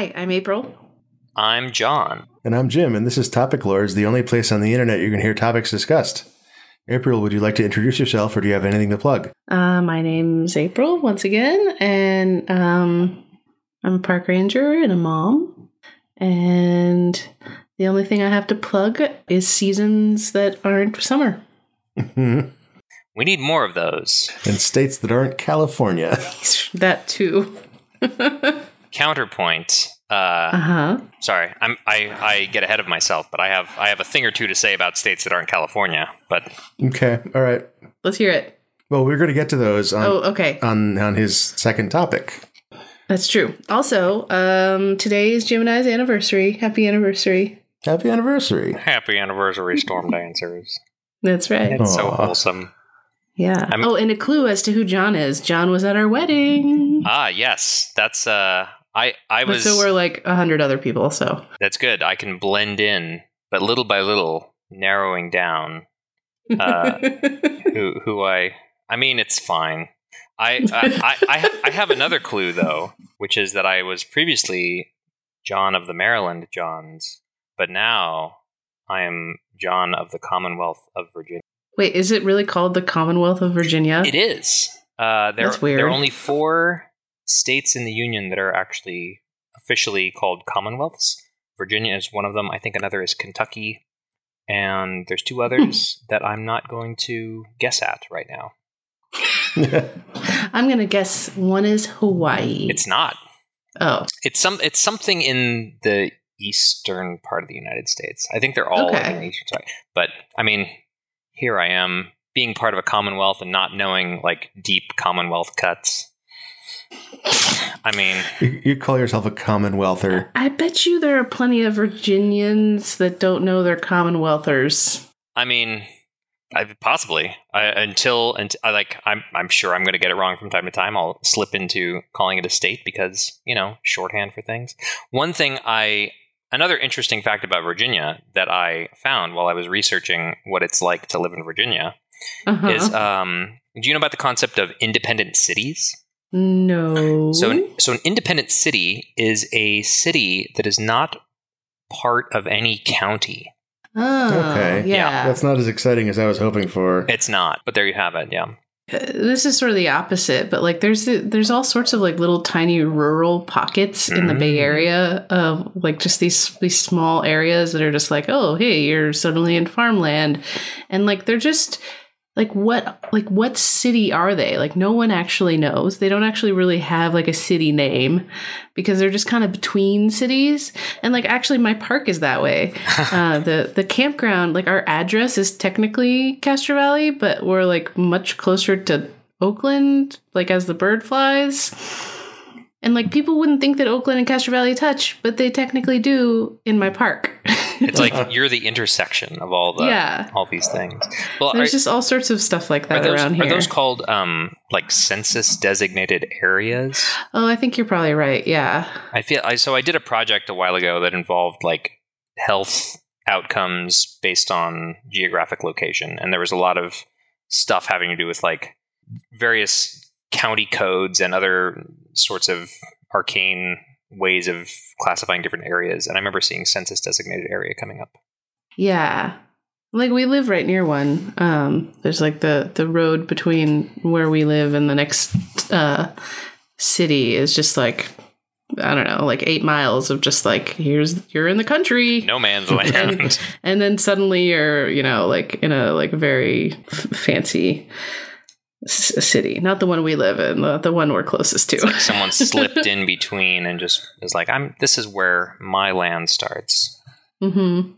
Hi, I'm April. I'm John. And I'm Jim, and this is Topic Lords, the only place on the internet you can hear topics discussed. April, would you like to introduce yourself, or do you have anything to plug? Uh, my name's April once again, and um, I'm a park ranger and a mom. And the only thing I have to plug is seasons that aren't summer. We need more of those. And states that aren't California. that too. Counterpoint. Uh, Uh huh. sorry, I'm, I I get ahead of myself, but I have I have a thing or two to say about states that aren't California. But Okay, all right. Let's hear it. Well, we're going to get to those on, Oh, okay. on, on his second topic. That's true. Also, um, today is Gemini's anniversary. Happy anniversary. Happy anniversary. happy anniversary, Storm Dancers. That's right. It's so Aw. wholesome. Yeah. I'm- oh, and a clue as to who John is. John was at our wedding. Ah, yes, that's uh, I I But was. so we're like a hundred other people. So that's good. I can blend in, but little by little, narrowing down Uh, who who I. I mean, it's fine. I I, I I I have another clue though, which is that I was previously John of the Maryland Johns, but now I am John of the Commonwealth of Virginia. wait, is it really called the Commonwealth of Virginia? It is. Uh, there, That's weird. there are only four states in the Union that are actually officially called Commonwealths. Virginia is one of them. I think another is Kentucky. And there's two hmm. others that I'm not going to guess at right now. I'm gonna guess one is Hawaii. It's not. oh, It's some. It's something in the eastern part of the United States. I think they're all Okay. in the eastern side. But I mean, here I am being part of a Commonwealth and not knowing like deep Commonwealth cuts. I mean, You, you call yourself a Commonwealther. I bet you there are plenty of Virginians that don't know they're Commonwealthers. I mean, I, possibly I, until and I like I'm I'm sure I'm going to get it wrong from time to time. I'll slip into calling it a state because you know shorthand for things. One thing I another interesting fact about Virginia that I found while I was researching what it's like to live in Virginia Uh-huh. is um, do you know about the concept of independent cities? No. So, an, so an independent city is a city that is not part of any county. oh, Okay. yeah. That's not as exciting as I was hoping for. It's not, but there you have it. Yeah. Uh, this is sort of the opposite, but like there's there's all sorts of like little tiny rural pockets in the Bay Mm. Area of like just these these small areas that are just like, oh, hey, you're suddenly in farmland, and like they're just like what like what city are they? Like no one actually knows. They don't actually really have like a city name because they're just kind of between cities. And like actually, my park is that way. uh, the the campground, like our address is technically Castro Valley, but we're like much closer to Oakland, like as the bird flies. And like people wouldn't think that Oakland and Castro Valley touch, but they technically do in my park. It's like you're the intersection of all the Yeah. all these things. Well, are, There's just all sorts of stuff like that those around here. are those called um like census designated areas? oh, I think you're probably right. Yeah. I feel I so I did a project a while ago that involved like health outcomes based on geographic location, and there was a lot of stuff having to do with like various county codes and other sorts of arcane ways of classifying different areas. And I remember seeing census designated area coming up. Yeah. Like we live right near one. Um, there's like the the road between where we live and the next uh, city is just like I don't know, like eight miles of just like here's you're in the country, No man's land. and, and then suddenly you're you know like in a like very f- fancy s- city, not the one we live in, the, the one we're closest to. Someone slipped in between and just is like, "I'm. This is where my land starts." mm-hmm.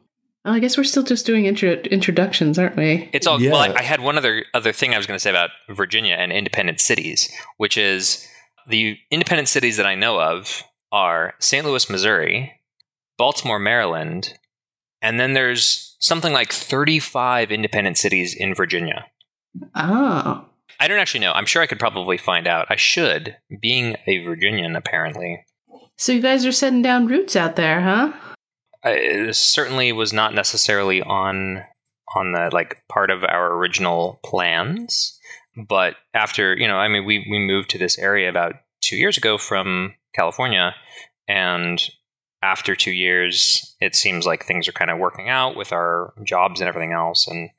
Oh, I guess we're still just doing intro- introductions, aren't we? It's all well. I, I had one other other thing I was going to say about Virginia and independent cities, which is the independent cities that I know of are St. Louis, Missouri, Baltimore, Maryland, and then there's something like 35 independent cities in Virginia. Oh, I don't actually know. I'm sure I could probably find out. I should, being a Virginian, apparently. so you guys are setting down roots out there, huh? I- It certainly was not necessarily on on the like part of our original plans, but after you know, I mean, we we moved to this area about two years ago from California, and after two years, it seems like things are kind of working out with our jobs and everything else, and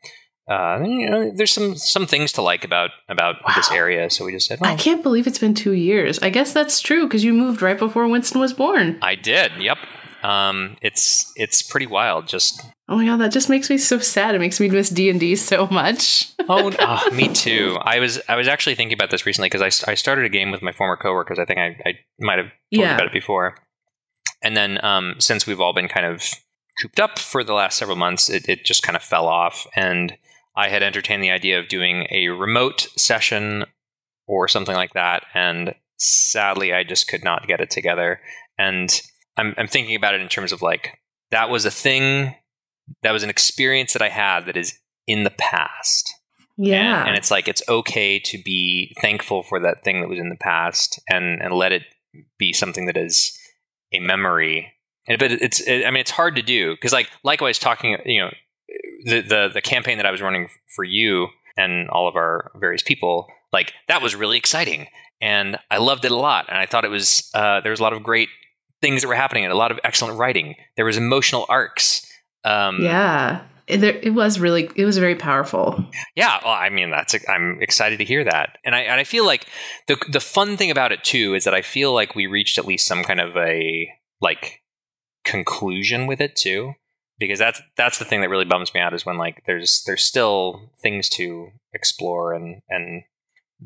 uh, you know, there's some some things to like about about this area. So we just said, I can't believe it's been two years. I guess that's true because you moved right before Winston was born. I did. Yep. Um, it's it's pretty wild. Just Oh my god, that just makes me so sad. It makes me miss D and D so much. oh, ah, me too. I was I was actually thinking about this recently because I, I started a game with my former coworkers. I think I, I might have told you Yeah. about it before. And then um, since we've all been kind of cooped up for the last several months, it, it just kind of fell off. And I had entertained the idea of doing a remote session or something like that. And sadly, I just could not get it together. And I'm, I'm thinking about it in terms of like, that was a thing, that was an experience that I had that is in the past. Yeah, And, and it's like it's okay to be thankful for that thing that was in the past and and let it be something that is a memory. And, but it's it, I mean it's hard to do because like likewise talking you know the, the the campaign that I was running for you and all of our various people like that was really exciting and I loved it a lot and I thought it was uh, there was a lot of great things that were happening and a lot of excellent writing. There was emotional arcs. Um, yeah. It, it was really, it was very powerful. Yeah, well, I mean, that's I'm excited to hear that, and I and I feel like the the fun thing about it too is that I feel like we reached at least some kind of a like conclusion with it too, because that's that's the thing that really bums me out is when like there's there's still things to explore and and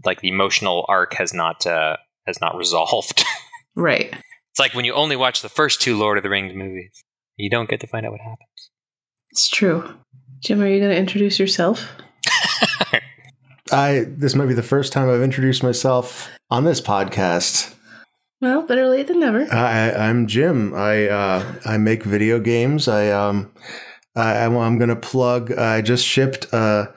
like the emotional arc has not uh, has not resolved. Right. it's like when you only watch the first two Lord of the Rings movies, you don't get to find out what happens. It's true. Jim, are you going to introduce yourself? I this might be the first time I've introduced myself on this podcast. Well, better late than never. I, I'm Jim. I uh, I make video games. I um I, I'm going to plug. I just shipped uh,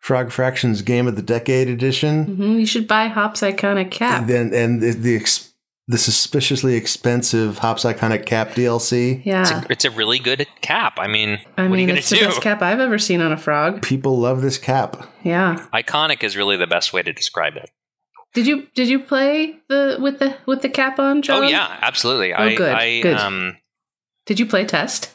Frog Fractions Game of the Decade edition. hmm You should buy Hop's iconic cap. And then and the the, ex, the suspiciously expensive Hops Iconic Cap DLC. Yeah. It's a, it's a really good cap. I mean, I what are you mean, it's the do? best cap I've ever seen on a frog. People love this cap. Yeah. Iconic is really the best way to describe it. Did you did you play the with the with the cap on, John? Oh yeah, absolutely. Oh, I, good, I good. um Did you play test?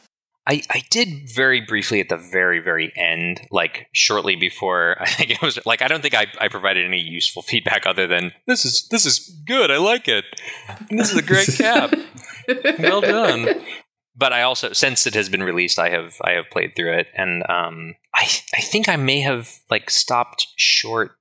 I, I did very briefly at the very, very end, like shortly before I think it was like I don't think I, I provided any useful feedback other than this is this is good, I like it. This is a great cap. well done. But I also since it has been released I have I have played through it and um I I think I may have like stopped short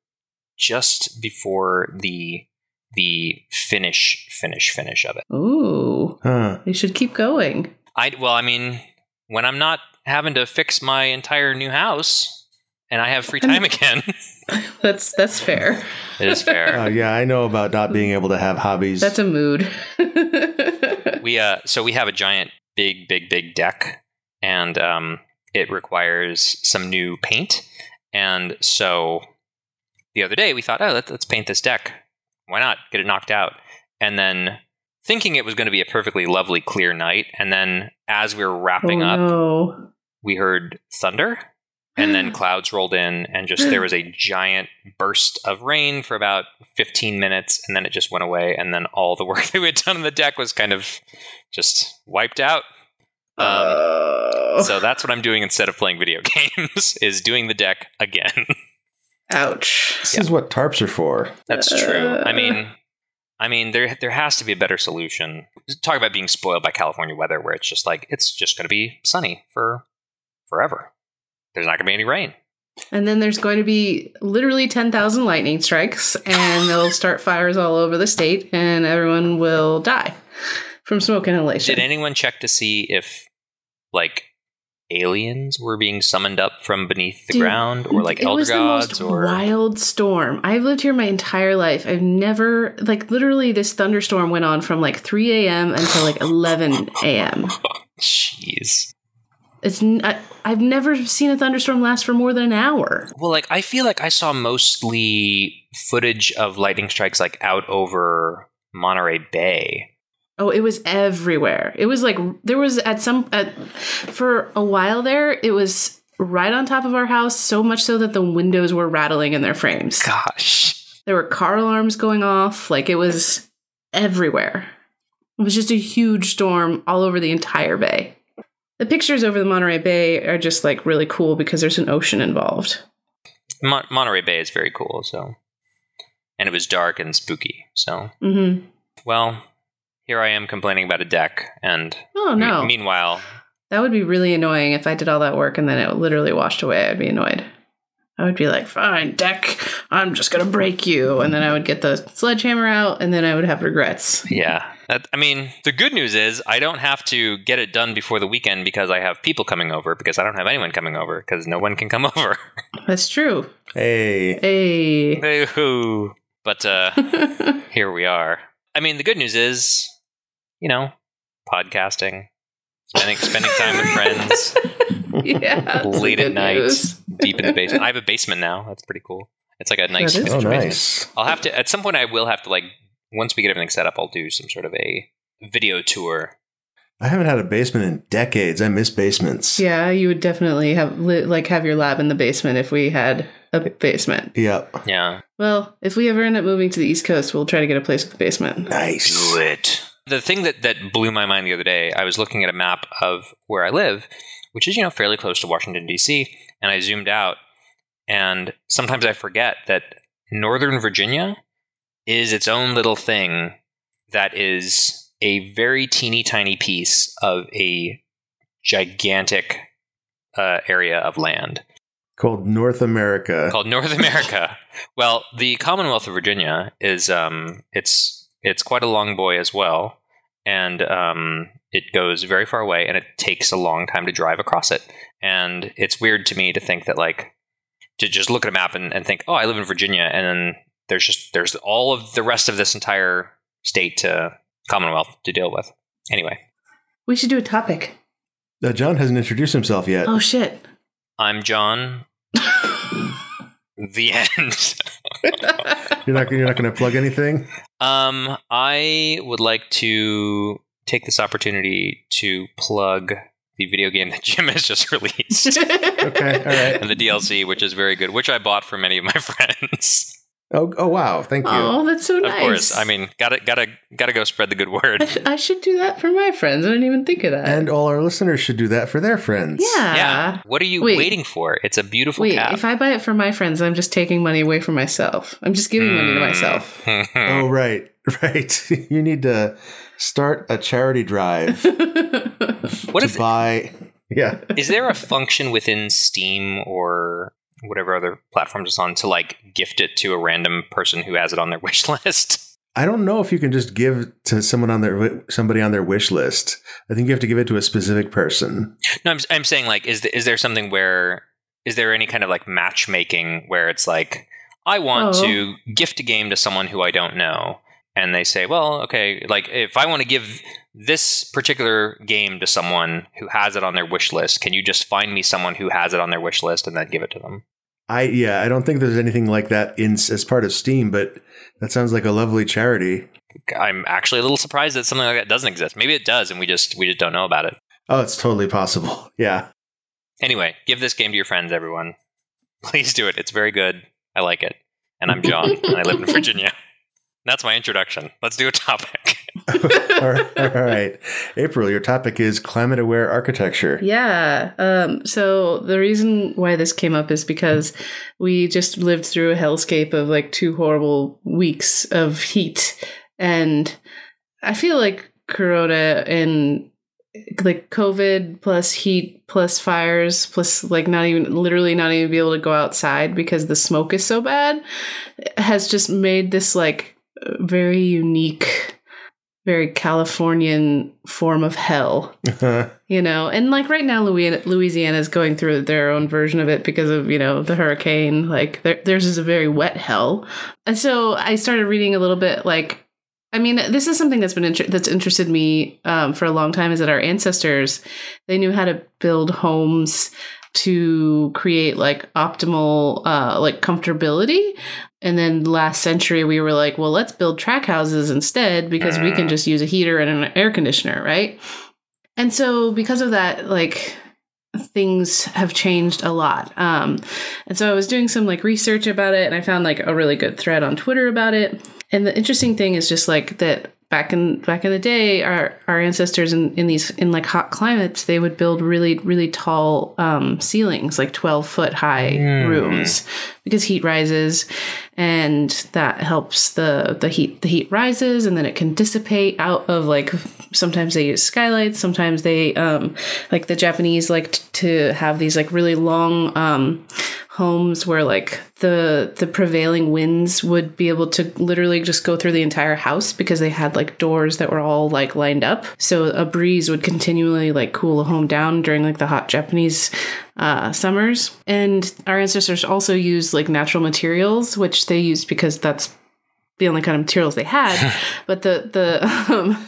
just before the the finish finish finish of it. Ooh. Huh. You should keep going. I well, I mean, when I'm not having to fix my entire new house and I have free time again, That's that's fair. it is fair. Uh, yeah, I know about not being able to have hobbies. That's a mood. we uh, so we have a giant, big, big, big deck, and um, it requires some new paint. And so the other day we thought, oh, let's, let's paint this deck. Why not get it knocked out? And then thinking it was going to be a perfectly lovely, clear night, and then as we were wrapping oh, up, no. we heard thunder and then clouds rolled in and just there was a giant burst of rain for about 15 minutes and then it just went away and then all the work that we had done on the deck was kind of just wiped out um, Oh. so that's what i'm doing instead of playing video games is doing the deck again Ouch. this is what tarps are for. that's true i Uh. mean i mean there there has to be a better solution talk about being spoiled by california weather where it's just like it's just going to be sunny for forever there's not going to be any rain And then there's going to be literally 10,000 lightning strikes, and they'll start fires all over the state, and everyone will die from smoke inhalation. Did anyone check to see if like aliens were being summoned up from beneath the Dude, ground or like elder gods the most or wild storm. I've lived here my entire life. I've never like literally this thunderstorm went on from like 3 a.m. until like 11 a.m. jeez. It's n- I, I've never seen a thunderstorm last for more than an hour. Well, like I feel like I saw mostly footage of lightning strikes like out over Monterey Bay. Oh, it was everywhere. It was like there was at some at, for a while there. It was right on top of our house, so much so that the windows were rattling in their frames. Gosh. There were car alarms going off. Like it was everywhere. It was just a huge storm all over the entire bay. The pictures over the Monterey Bay are just like really cool because there's an ocean involved. Mon- Monterey Bay is very cool. So, and it was dark and spooky. So, hmm well, here I am complaining about a deck, and Oh no, me- meanwhile, that would be really annoying if I did all that work and then it literally washed away. I'd be annoyed. I would be like, "Fine, deck, I'm just gonna break you," and then I would get the sledgehammer out, and then I would have regrets. yeah. That, I mean, the good news is I don't have to get it done before the weekend because I have people coming over because I don't have anyone coming over because no one can come over. That's true. Hey. Hey. Boo-hoo. but uh, here we are. I mean, the good news is, you know, podcasting, spending spending time with friends, yeah. late at night, news. deep in the basement. I have a basement now. That's pretty cool. It's like a nice That is finished Oh, basement. nice. I'll have to at some point. I will have to like once we get everything set up. I'll do some sort of a video tour. I haven't had a basement in decades. I miss basements. Yeah, you would definitely have li- like have your lab in the basement if we had a basement. Yep. Yeah, Well, if we ever end up moving to the East Coast, we'll try to get a place with a basement. Nice. do it. The thing that that blew my mind the other day, I was looking at a map of where I live, which is you know fairly close to Washington D.C., and I zoomed out, and sometimes I forget that Northern Virginia is its own little thing that is a very teeny tiny piece of a gigantic uh, area of land Called North America. called North America. well, the Commonwealth of Virginia is um, it's it's quite a long boy as well, and um, it goes very far away, and it takes a long time to drive across it. And it's weird to me to think that like to just look at a map and, and think, oh, I live in Virginia, and then there's just there's all of the rest of this entire state to Commonwealth to deal with. Anyway, We should do a topic. Uh, John hasn't introduced himself yet. Oh shit. I'm John. the end. You're not. You're not going to plug anything. Um, I would like to take this opportunity to plug the video game that Jim has just released Okay. All right. and the DLC, which is very good, which I bought for many of my friends. Oh. Oh. Wow. Thank you. Oh, that's so Of nice. Of course, I mean, gotta gotta gotta go spread the good word. I, sh- I should do that for my friends. I didn't even think of that. And all our listeners should do that for their friends. yeah. yeah. What are you Wait. waiting for? It's a beautiful Wait, cap. if I buy it for my friends, I'm just taking money away from myself. I'm just giving money to myself. Mm-hmm. Oh, right. Right. you need to start a charity drive what to if buy. Yeah. is there a function within Steam or whatever other platforms it's on to like gift it to a random person who has it on their wish list? I don't know if you can just give to someone on their somebody on their wish list. I think you have to give it to a specific person. No, I'm, I'm saying like, is the, is there something where is there any kind of like matchmaking where it's like I want Oh. to gift a game to someone who I don't know, and they say, well, okay, like if I want to give this particular game to someone who has it on their wish list, can you just find me someone who has it on their wish list and then give it to them? I yeah, I don't think there's anything like that in as part of Steam, but that sounds like a lovely charity. I'm actually a little surprised that something like that doesn't exist. Maybe it does, and we just we just don't know about it. Oh, it's totally possible. Yeah. Anyway, give this game to your friends, everyone. Please do it. It's very good. I like it. And I'm John, and I live in Virginia. That's my introduction. Let's do a topic. all, right, all right. April, your topic is climate aware architecture. Yeah. Um, so the reason why this came up is because we just lived through a hellscape of like two horrible weeks of heat. And I feel like Corona and like COVID plus heat plus fires plus like not even literally not even be able to go outside because the smoke is so bad has just made this like very unique, very Californian form of hell you know? And like right now Louisiana is going through their own version of it because of you know the hurricane. Like theirs is a very wet hell. And so i started reading a little bit like i mean this is something that's been inter- that's interested me um, for a long time is that our ancestors they knew how to build homes to create like optimal uh like comfortability. And then last century we were like well let's build track houses instead because we can just use a heater and an air conditioner right? And so because of that like things have changed a lot. Um and so i was doing some like research about it and i found like a really good thread on twitter about it. And the interesting thing is just like that back in back in the day, our our ancestors in, in these in like hot climates, they would build really really tall um, ceilings, like twelve foot high Mm. rooms, because heat rises, and that helps the the heat the heat rises, and then it can dissipate out of like sometimes they use skylights, sometimes they um, like the Japanese like t- to have these like really long um, homes where like the the prevailing winds would be able to literally just go through the entire house because they had like doors that were all like lined up. So a breeze would continually like cool a home down during like the hot japanese uh, summers. And our ancestors also used like natural materials which they used because that's the only kind of materials they had. But the the um,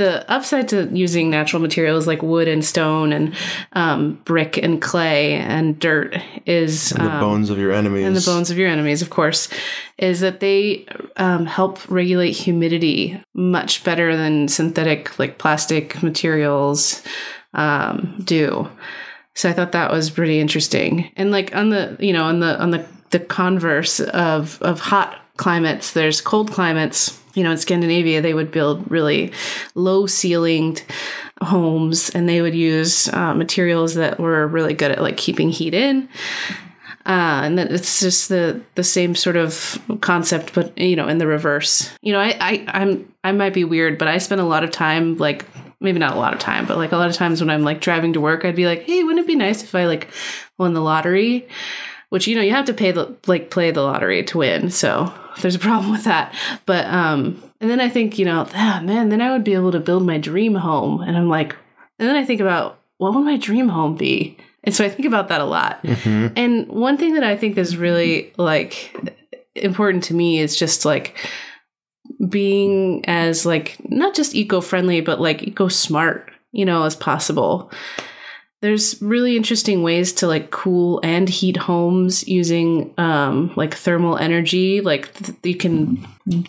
the upside to using natural materials like wood and stone and um, brick and clay and dirt is And the um, bones of your enemies. and the bones of your enemies, of course, is that they um, help regulate humidity much better than synthetic like plastic materials um, do. So I thought that was pretty interesting. And like on the you know on the on the the converse of of hot climates, there's cold climates. You know, in Scandinavia, they would build really low ceilinged homes, and they would use uh, materials that were really good at like keeping heat in uh, and that it's just the the same sort of concept, but you know, in the reverse. You know, I, I I'm I might be weird, but I spend a lot of time like maybe not a lot of time, but like a lot of times when I'm like driving to work, I'd be like, hey, wouldn't it be nice if I like won the lottery? Which you know you have to pay the like play the lottery to win, so there's a problem with that. But um, and then I think you know, ah, man, then I would be able to build my dream home, and I'm like, and then I think about what would my dream home be? And so I think about that a lot. Mhm. And one thing that I think is really like important to me is just like being as like not just eco-friendly but like eco-smart, you know, as possible. There's really interesting ways to like cool and heat homes using um like thermal energy. Like th- you can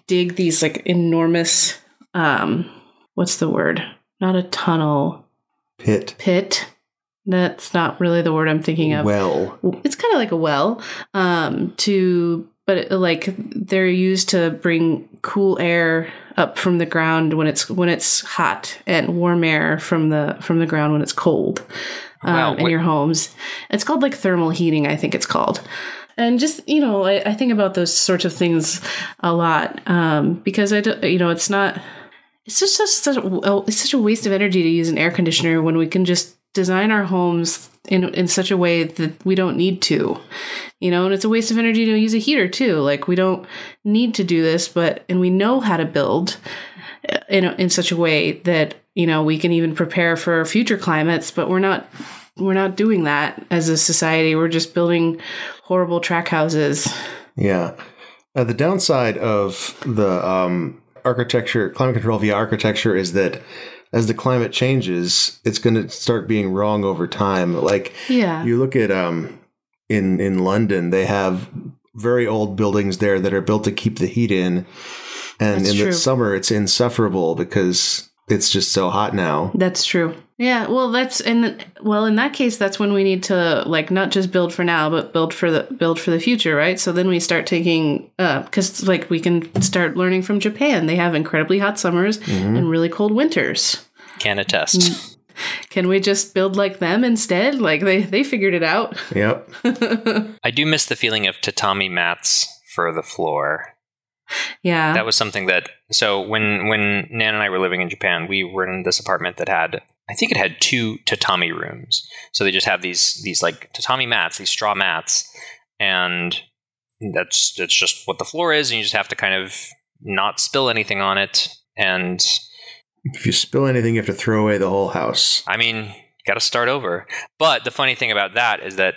dig these like enormous um what's the word? Not a tunnel, Pit. pit. That's not really the word I'm thinking of Well. it's kind of like a well um to but it, like they're used to bring cool air up from the ground when it's when it's hot and warm air from the from the ground when it's cold um, Wow, in your homes. It's called like thermal heating i think it's called. And just you know I, I think about those sorts of things a lot um, because i do, you know it's not it's just, just such a, it's such a waste of energy to use an air conditioner when we can just design our homes in in such a way that we don't need to you know and it's a waste of energy to use a heater too. Like we don't need to do this but and we know how to build uh, in in such a way that you know we can even prepare for future climates but we're not we're not doing that as a society. We're just building horrible track houses. Yeah. Uh, the downside of the um, architecture, climate control via architecture, is that as the climate changes, it's going to start being wrong over time. Like yeah you look at um, in in London, they have very old buildings there that are built to keep the heat in, and That's in true. the summer it's insufferable because it's just so hot now. That's true. Yeah, well, that's and well, in that case, that's when we need to like not just build for now, but build for the build for the future, right? So then we start taking uh because like we can start learning from Japan. They have incredibly hot summers and really cold winters. Can attest. Can we just build like them instead? Like they they figured it out. Yep. I do miss the feeling of tatami mats for the floor. Yeah. That was something that so when when Nan and I were living in Japan, we were in this apartment that had I think it had two tatami rooms. So they just have these these like tatami mats, these straw mats, and that's that's just what the floor is, and you just have to kind of not spill anything on it. And If you spill anything, you have to throw away the whole house. I mean, got to start over. But the funny thing about that is that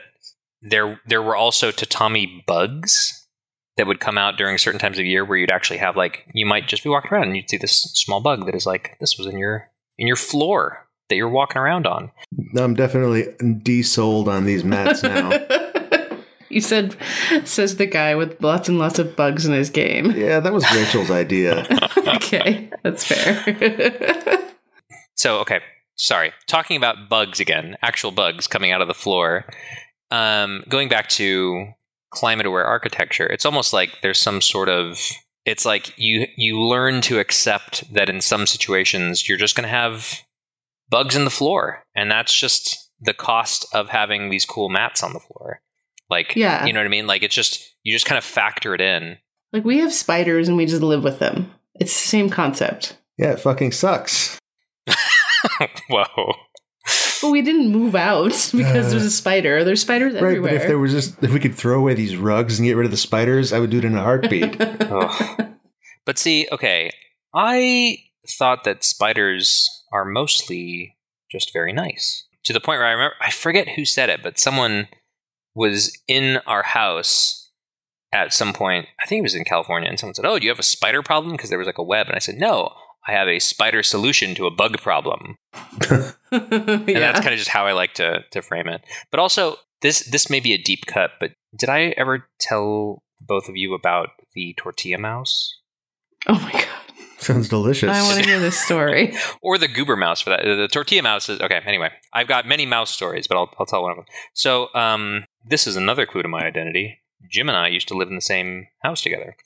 there there were also tatami bugs that would come out during certain times of year where you'd actually have like you might just be walking around and you'd see this small bug that is like this was in your in your floor that you're walking around on. I'm definitely desold on these mats now. you said says the guy with lots and lots of bugs in his game. yeah, that was Rachel's idea. okay, that's fair. So okay, sorry. Talking about bugs again, actual bugs coming out of the floor. Um, going back to climate aware architecture, it's almost like there's some sort of it's like you you learn to accept that in some situations you're just going to have bugs in the floor, and that's just the cost of having these cool mats on the floor. Like, Yeah. you know what I mean? Like, it's just you just kind of factor it in. Like we have spiders and we just live with them. It's the same concept. Yeah, it fucking sucks. Whoa. But we didn't move out because there's a spider. There's spiders Right, everywhere. but if there was just if we could throw away these rugs and get rid of the spiders, I would do it in a heartbeat. Ugh. But see, okay, I thought that spiders are mostly just very nice. To the point where I remember, I forget who said it, but someone was in our house at some point. I think it was in California, and someone said, "Oh, do you have a spider problem?" Because there was like a web, and I said, "No, I have a spider solution to a bug problem." yeah. that's kind of just how I like to to frame it. But also, this this may be a deep cut, but did I ever tell both of you about the tortilla mouse oh my god. Sounds delicious. I want to hear this story. or the goober mouse for that? The tortilla mouse is okay. Anyway, I've got many mouse stories, but I'll I'll tell one of them. So, um, this is another clue to my identity. Jim and I used to live in the same house together.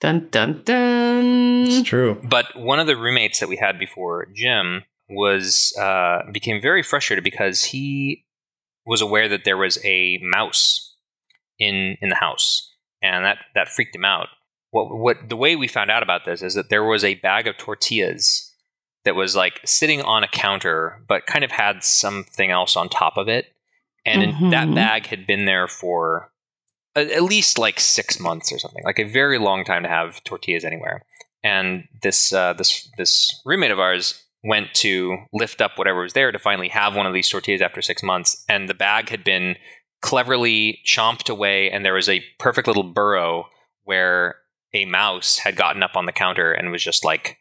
Dun dun dun. it's true. But one of the roommates that we had before Jim was uh, became very frustrated because he was aware that there was a mouse in in the house, and that that freaked him out. What what the way we found out about this is that there was a bag of tortillas that was like sitting on a counter, but kind of had something else on top of it, and in, that bag had been there for at, at least like six months or something, like a very long time to have tortillas anywhere. And this uh, this this roommate of ours went to lift up whatever was there to finally have one of these tortillas after six months, and the bag had been cleverly chomped away, and there was a perfect little burrow where a mouse had gotten up on the counter and was just like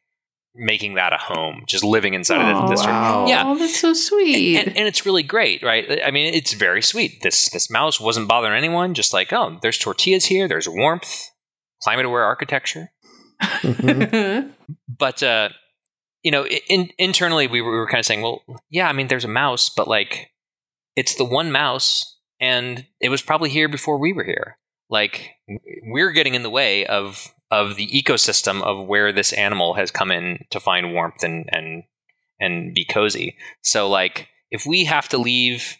making that a home, just living inside of Oh, this. wow. Yeah. Oh, that's so sweet. And, and it's really great, right? I mean, it's very sweet. This this mouse wasn't bothering anyone. Just like, oh, there's tortillas here. There's warmth, climate-aware architecture Mhm. but uh, you know, in, internally we were, we were kind of saying, well, yeah, I mean, there's a mouse, but like, it's the one mouse, and it was probably here before we were here. Like, we're getting in the way of of the ecosystem of where this animal has come in to find warmth and and and be cozy. So, like, if we have to leave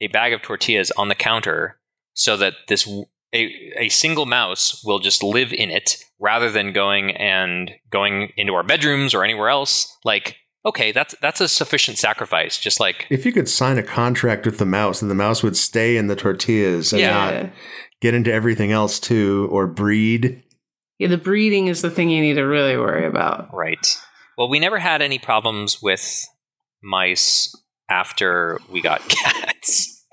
a bag of tortillas on the counter so that this a, a single mouse will just live in it rather than going and going into our bedrooms or anywhere else like okay that's that's a sufficient sacrifice just like If you could sign a contract with the mouse, and the mouse would stay in the tortillas and Yeah. not get into everything else too, or breed. yeah, the breeding is the thing you need to really worry about. right well we never had any problems with mice after we got cats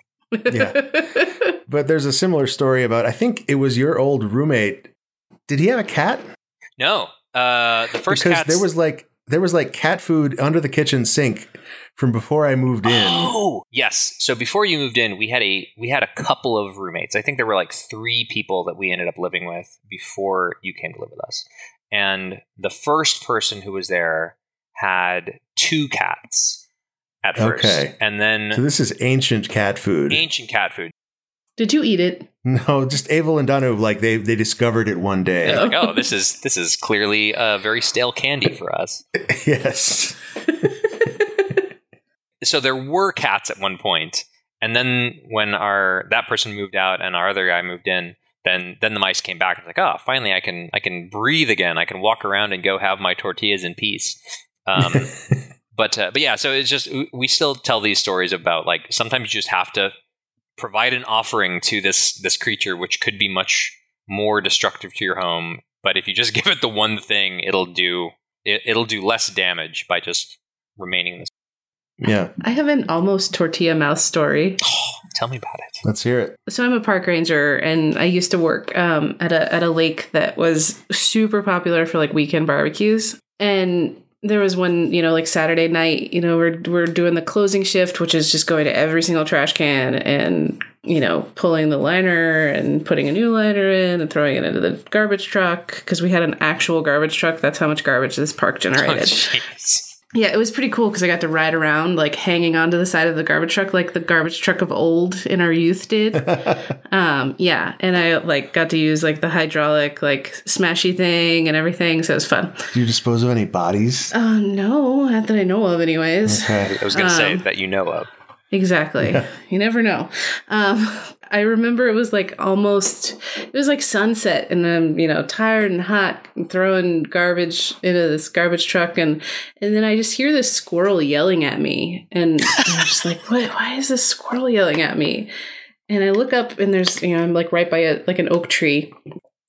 yeah. But there's a similar story about I think it was your old roommate. Did he have a cat? no uh the first because cats there was like there was like cat food under the kitchen sink from before I moved in. Oh, yes. So before you moved in, we had a we had a couple of roommates. I think there were like three people that we ended up living with before you came to live with us. And the first person who was there had two cats at first, Okay. and then So this is ancient cat food. ancient cat food. Did you eat it? No, just Avel and Danu like they they discovered it one day. It's like, oh, this is this is clearly a very stale candy for us. yes. so there were cats at one point and then when our that person moved out and our other guy moved in then then the mice came back and was like oh finally i can i can breathe again i can walk around and go have my tortillas in peace um, but uh, but yeah so it's just we still tell these stories about like sometimes you just have to provide an offering to this this creature which could be much more destructive to your home but if you just give it the one thing it'll do it, it'll do less damage by just remaining in this yeah. I have an almost tortilla mouse story. tell me about it Let's hear it. So I'm a park ranger, and I used to work um, at a at a lake that was super popular for like weekend barbecues. And there was one, you know, like Saturday night. You know, we're we're doing the closing shift, which is just going to every single trash can and you know pulling the liner and putting a new liner in and throwing it into the garbage truck because we had an actual garbage truck. That's how much garbage this park Oh, generated. jeez. Yeah, it was pretty cool because I got to ride around like hanging onto the side of the garbage truck like the garbage truck of old in our youth did. um, yeah, and I like got to use like the hydraulic like smashy thing and everything, so it was fun. Do you dispose of any bodies? Oh no, not that I know of, anyways. Okay. I was going to say Um, that you know of. Exactly. You never know. Um, I remember it was like almost, it was like sunset, and I'm you know tired and hot, and throwing garbage into this garbage truck, and and then I just hear this squirrel yelling at me, and I'm just like, what? Why is this squirrel yelling at me? And I look up, and there's you know I'm like right by a like an oak tree.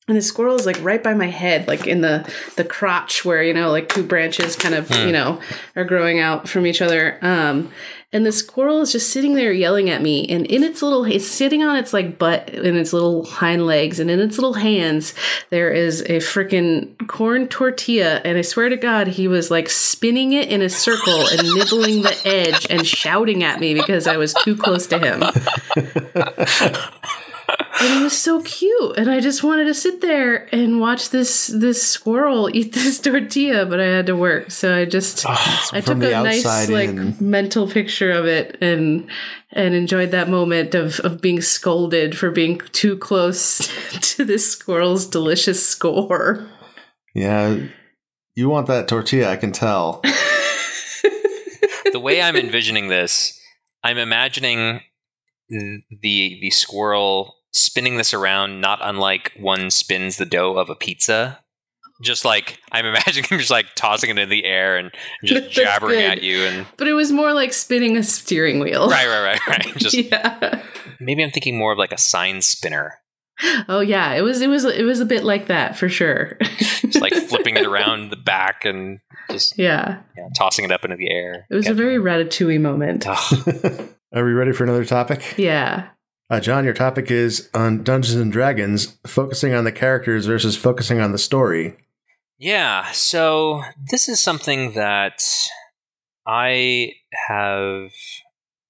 And the squirrel is like right by my head, like in the the crotch where you know, like two branches kind of you know are growing out from each other. Um, and the squirrel is just sitting there yelling at me and in its little it's sitting on its like butt in its little hind legs and in its little hands there is a freaking corn tortilla and i swear to god he was like spinning it in a circle and nibbling the edge and shouting at me because i was too close to him and it was so cute and i just wanted to sit there and watch this this squirrel eat this tortilla but i had to work so i just ah, i took a nice outside like mental picture of it and and enjoyed that moment of of being scolded for being too close to this squirrel's delicious score Yeah. You want that tortilla, I can tell. the way I'm envisioning this, I'm imagining the the squirrel spinning this around, not unlike one spins the dough of a pizza. Just like I'm imagining him just like tossing it in the air and just That's jabbering good. at you and but it was more like spinning a steering wheel right, right, right, right. Just yeah maybe I'm thinking more of like a sign spinner, oh yeah it was it was it was a bit like that for sure just like flipping it around the back and just yeah you know, tossing it up into the air. it was a very ratatouille moment Ugh. Are we ready for another topic? yeah Uh, John, your topic is on Dungeons and Dragons, focusing on the characters versus focusing on the story. Yeah, so this is something that I have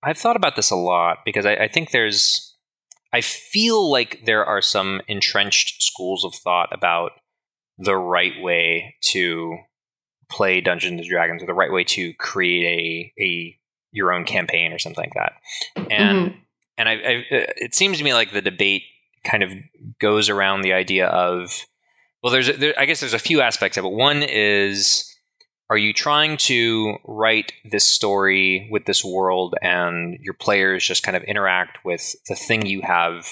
I've thought about this a lot because I, I think there's I feel like there are some entrenched schools of thought about the right way to play Dungeons and Dragons or the right way to create a a your own campaign or something like that. And and I, I uh, it seems to me like the debate kind of goes around the idea of well, there's there, I guess there's a few aspects of it. One is are you trying to write this story with this world and your players just kind of interact with the thing you have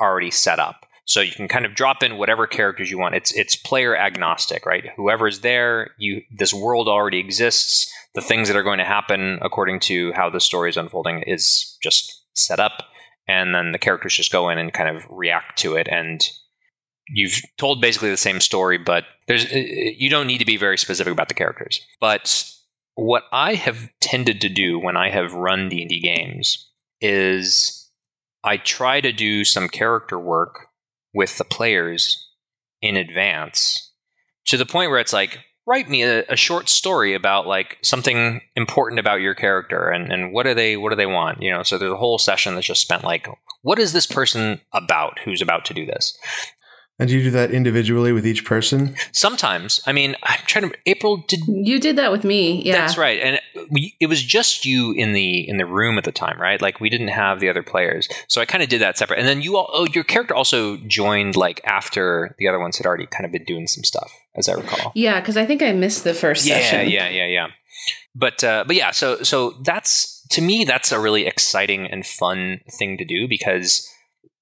already set up? So you can kind of drop in whatever characters you want. It's it's player agnostic, right? Whoever's there, you this world already exists. The things that are going to happen according to how the story is unfolding is just set up, and then the characters just go in and kind of react to it and you've told basically the same story, but there's uh, you don't need to be very specific about the characters. But what I have tended to do when I have run D and D games is I try to do some character work with the players in advance to the point where it's like write me a, a short story about like something important about your character and, and what do they what do they want you know? So there's a whole session that's just spent like what is this person about who's about to do this And do you do that individually with each person? Sometimes, I mean, I'm trying to. April did. You did that with me. Yeah. That's right, and we, it was just you in the in the room at the time, right? Like we didn't have the other players, so I kind of did that separate. And then you all, oh, your character also joined like after the other ones had already kind of been doing some stuff, as I recall. Yeah, because I think I missed the first Yeah, session. yeah, yeah, yeah. Yeah. But uh, but yeah, so so that's to me that's a really exciting and fun thing to do because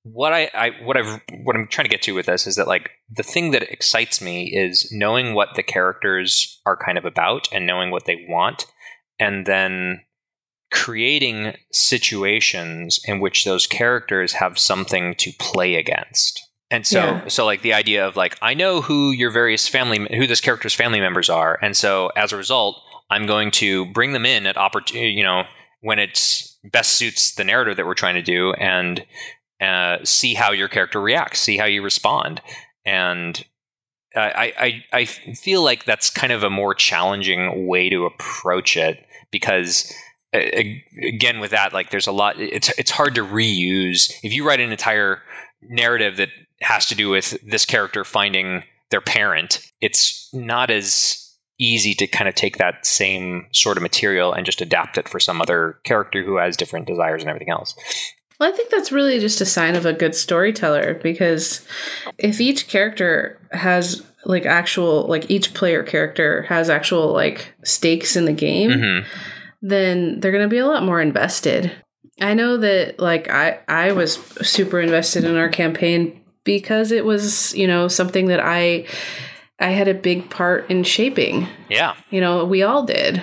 what I, I what I've what I'm trying to get to with this is that like the thing that excites me is knowing what the characters are kind of about and knowing what they want and then creating situations in which those characters have something to play against. And so Yeah. so like the idea of like I know who your various family who this character's family members are and so as a result I'm going to bring them in at opportunity you know when it's best suits the narrative that we're trying to do and uh, see how your character reacts, see how you respond, and I, I I feel like that's kind of a more challenging way to approach it because again with that like there's a lot it's it's hard to reuse if you write an entire narrative that has to do with this character finding their parent it's not as easy to kind of take that same sort of material and just adapt it for some other character who has different desires and everything else. Well, I think that's really just a sign of a good storyteller because if each character has like actual like each player character has actual like stakes in the game, Mhm. then they're going to be a lot more invested. I know that like I I was super invested in our campaign because it was, you know, something that I I had a big part in shaping. Yeah. You know, we all did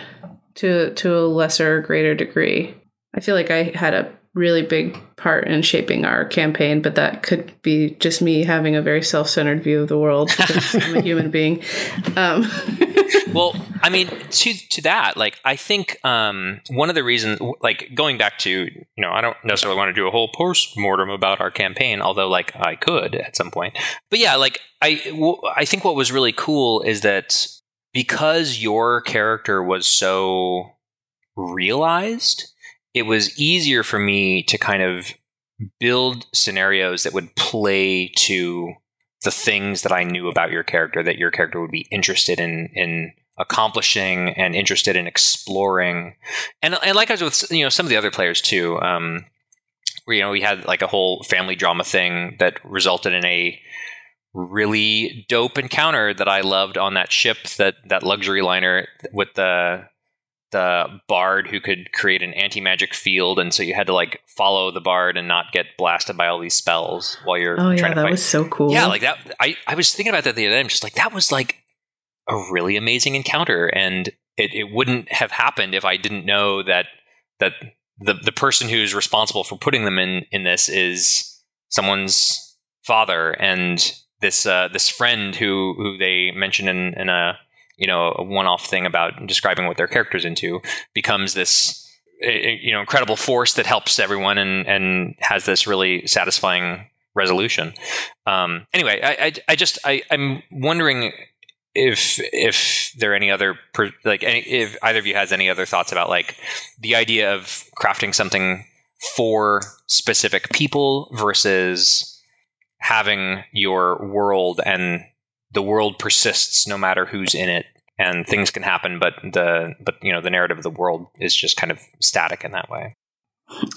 to to a lesser or greater degree. I feel like I had a really big part in shaping our campaign, but that could be just me having a very self-centered view of the world because I'm a human being. Um, well, I mean, to to that, like, I think um, one of the reasons, like, going back to, you know, I don't necessarily want to do a whole post mortem about our campaign, although, like, I could at some point. But yeah, like, I w- I think what was really cool is that because your character was so realized, it was easier for me to kind of build scenarios that would play to the things that I knew about your character that your character would be interested in in accomplishing and interested in exploring. And and like I was with you know some of the other players too. Um, where you know we had like a whole family drama thing that resulted in a really dope encounter that I loved on that ship that that luxury liner with the the bard who could create an anti magic field, and so you had to like follow the bard and not get blasted by all these spells while you're oh yeah, that fight. was so cool. Yeah, like that. I, I was thinking about that the other day. I'm just like, that was like a really amazing encounter, and it, it wouldn't have happened if I didn't know that that the the person who's responsible for putting them in in this is someone's father, and this uh, this friend who who they mention in in a you know a one off thing about describing what their characters into becomes this you know incredible force that helps everyone and and has this really satisfying resolution. Um, anyway, I, I, I just I, I'm wondering if if there are any other like any, if either of you has any other thoughts about like the idea of crafting something for specific people versus having your world and the world persists no matter who's in it and things can happen but the but you know the narrative of the world is just kind of static in that way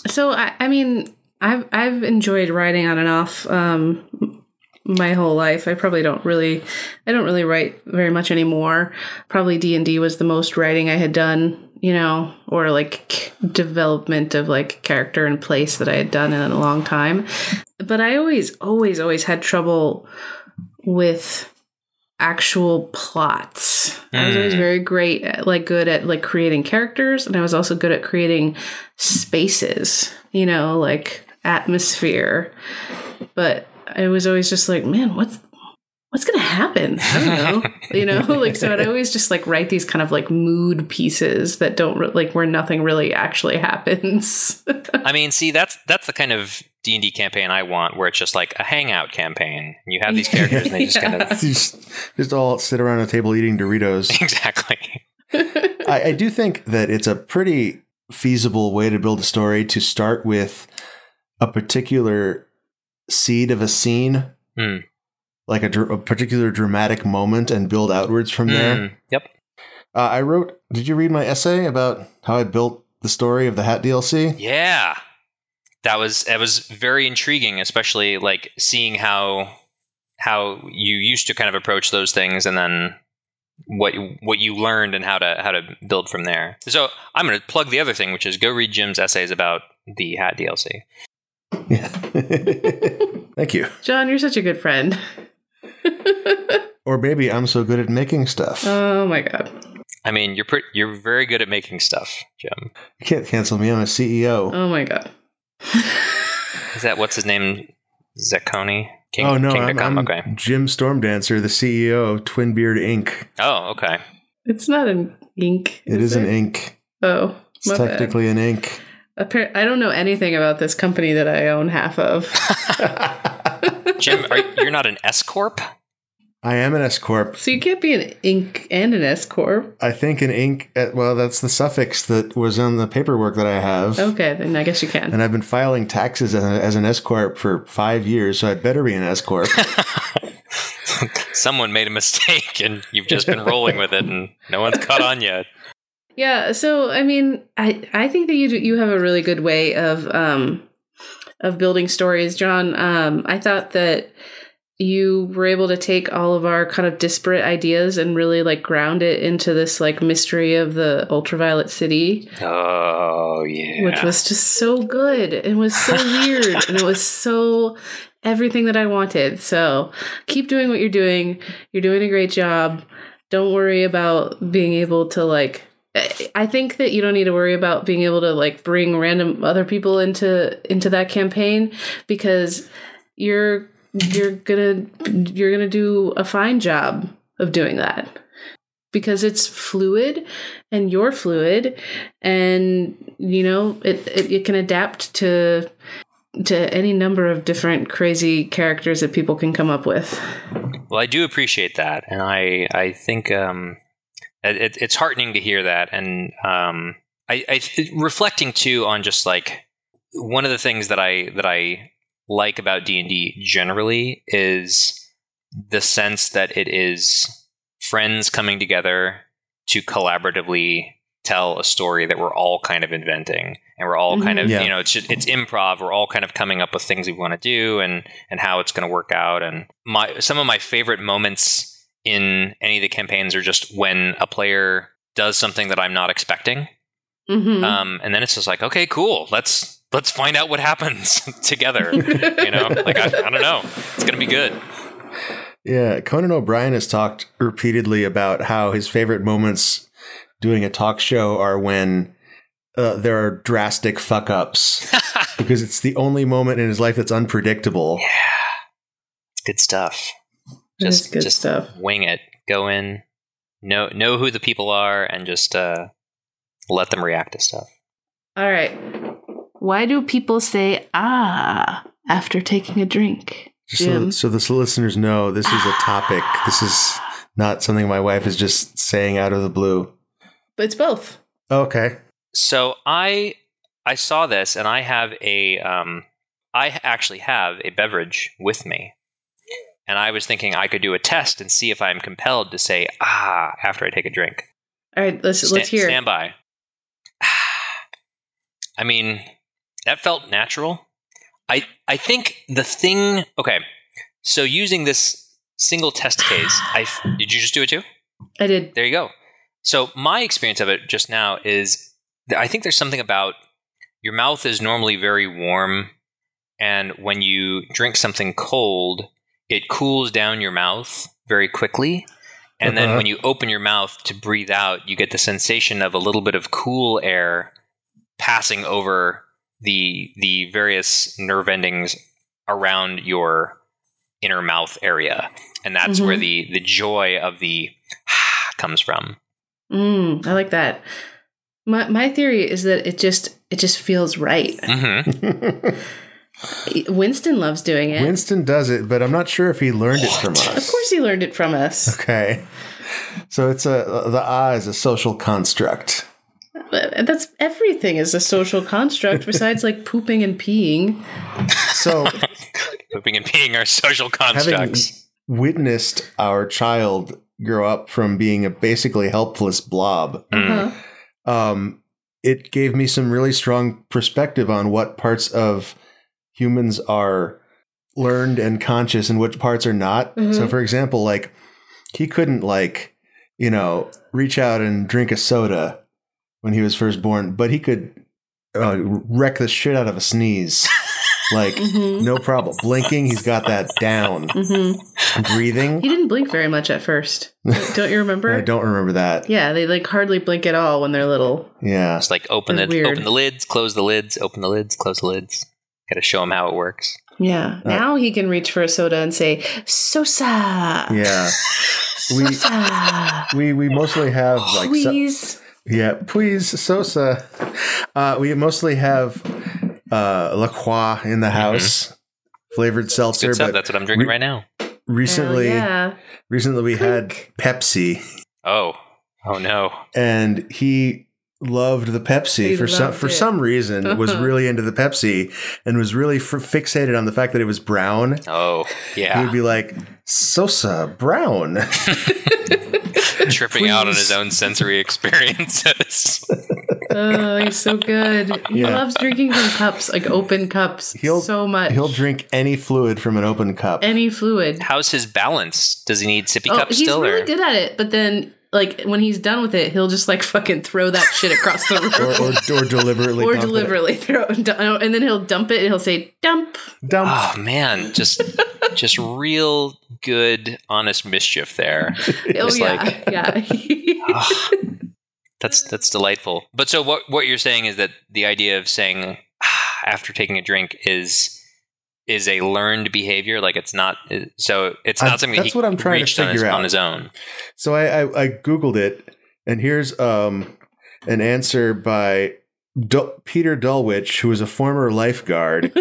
So I, I mean, I've I've enjoyed writing on and off um, my whole life. I probably don't really, I don't really write very much anymore. Probably D and D was the most writing I had done, you know, or like development of like character and place that I had done in a long time. But I always, always, always had trouble with actual plots. I was always Mm. very great, at, like good at like creating characters, and I was also good at creating spaces. You know, like atmosphere. But I was always just like, man, what's what's gonna happen? I don't know. you know, like so I'd always just like write these kind of like mood pieces that don't re- like where nothing really actually happens. I mean, see, that's that's the kind of D and D campaign I want, where it's just like a hangout campaign. You have these characters, and they just kind of just, just all sit around a table eating Doritos. exactly. I, I do think that it's a pretty feasible way to build a story to start with a particular seed of a scene, Hmm. Like a, dr- a particular dramatic moment, and build outwards from there. Mm, yep. Uh, I wrote. Did you read my essay about how I built the story of the Hat DLC? Yeah, that was that was very intriguing, especially like seeing how how you used to kind of approach those things, and then what what you learned and how to how to build from there. So I'm going to plug the other thing, which is go read Jim's essays about the Hat DLC. Yeah. Thank you. John, you're such a good friend. Or maybe I'm so good at making stuff. oh my god. I mean, you're pretty, you're very good at making stuff, Jim. you can't cancel me. I'm a CEO. Oh my god. Is that what's his name? Zacconi? King, oh no, King I'm, I'm okay. Jim Stormdancer, the CEO of Twin Beard Inc. Oh, okay. It's not an ink. It is an it? ink. Oh, It's my bad. technically an ink. Appar- I don't know anything about this company that I own half of. Jim, are, you're not an S corp? I am an S corp. so you can't be an ink and an S corp. I think an ink. uh, Well, that's the suffix that was on the paperwork that I have. Okay, then I guess you can. And I've been filing taxes as, as an S corp for five years, so I better be an S corp. Someone made a mistake, and you've just been rolling with it, and no one's caught on yet. Yeah, so I mean, I I think that you do, you have a really good way of um of building stories, John. Um, I thought that you were able to take all of our kind of disparate ideas and really like ground it into this like mystery of the ultraviolet city. Oh yeah, which was just so good. It was so weird. And it was so everything that i wanted. So keep doing what you're doing. You're doing a great job. Don't worry about being able to like i think that you don't need to worry about being able to like bring random other people into into that campaign because you're you're gonna you're gonna do a fine job of doing that. Because it's fluid and you're fluid and you know it, it, it can adapt to to any number of different crazy characters that people can come up with. Well, I do appreciate that, and I I think um, it, it's heartening to hear that, and um, I, I reflecting too on just like one of the things that I that I like about D and D generally is the sense that it is friends coming together to collaboratively tell a story that we're all kind of inventing and we're all kind of. Yeah. you know it's it's improv we're all kind of coming up with things we want to do and and how it's going to work out and my some of my favorite moments in any of the campaigns are just when a player does something that I'm not expecting mm-hmm. um, and then it's just like okay cool let's let's find out what happens together you know? Like I, I don't know. It's going to be good. Yeah, Conan O'Brien has talked repeatedly about how his favorite moments doing a talk show are when uh, there are drastic fuck ups because it's the only moment in his life that's unpredictable. it's good stuff. Just good just stuff. wing it. Go in know know who the people are and just uh, let them react to stuff. All right why do people say ah after taking a drink Just so, so the listeners know, this is a topic. This is not something my wife is just saying out of the blue. but it's both Okay. So I I saw this and I have a um I actually have a beverage with me. And I was thinking I could do a test and see if I'm compelled to say ah after I take a drink. all right let's Sta- let's hear Stand by. I mean, that felt natural. I I think the thing okay. So using this single test case, I f- did you just do it too? i did There you go. So my experience of it just now is th- I think there's something about your mouth is normally very warm and when you drink something cold, it cools down your mouth very quickly. And then Uh-huh. when you open your mouth to breathe out, you get the sensation of a little bit of cool air passing over the the various nerve endings around your inner mouth area. And that's Mhm. where the the joy of the comes from. mm, i like that my my theory is that it just it just feels right hmm winston loves doing it Winston does it, but I'm not sure if he learned it from us. of course he learned it from us Okay. So it's a the eye is a social construct. But that's everything is a social construct besides like pooping and peeing. So Pooping and peeing are social constructs. witnessed our child grow up from being a basically helpless blob, Mm. Uh-huh. um, it gave me some really strong perspective on what parts of humans are learned and conscious and which parts are not. Mhm. So, for example, like he couldn't like you know reach out and drink a soda when he was first born, but he could uh, wreck the shit out of a sneeze. like Mhm. no problem. Blinking, he's got that down. Mhm. Breathing, He didn't blink very much at first. Don't you remember? I don't remember that. Yeah, they like hardly blink at all when they're little. Yeah. It's like open the weird. open the lids, close the lids, open the lids, close the lids. Got to show him how it works. Yeah. Now he can reach for a soda and say "Sosa." Yeah. We Sosa. we we mostly have like so- Please. Yeah, please Sosa. Uh, we mostly have uh, La Croix in the house, flavored seltzer. Good stuff. But That's what I'm drinking re- right now. recently, Oh, yeah. recently we had Pepsi, Oh, oh no. and he loved the Pepsi He for some loved for some reason was really into the Pepsi and was really f- fixated on the fact that it was brown. Oh, yeah. He would be like Sosa brown. Tripping out on his own sensory experiences. Oh, he's so good. He Yeah. loves drinking from cups, like open cups, He'll- so much. He'll drink any fluid from an open cup. any fluid. How's his balance? Does he need sippy Oh, cups still? he's really or? good at it. But then, like when he's done with it, he'll just like fucking throw that shit across the room. or, or, or deliberately or dump it. deliberately throw it, down- and then he'll dump it and he'll say dump. dump. Oh man, just just real good, honest mischief there. Oh Just yeah, like- yeah. That's that's delightful. But so what what you're saying is that the idea of saying "Ah," after taking a drink is is a learned behavior. Like it's not so it's not I- something that's he what I'm trying to reached on his, figure out. on his own. So I, I, I googled it, and here's um an answer by Dul- Peter Dulwich, who is a former lifeguard.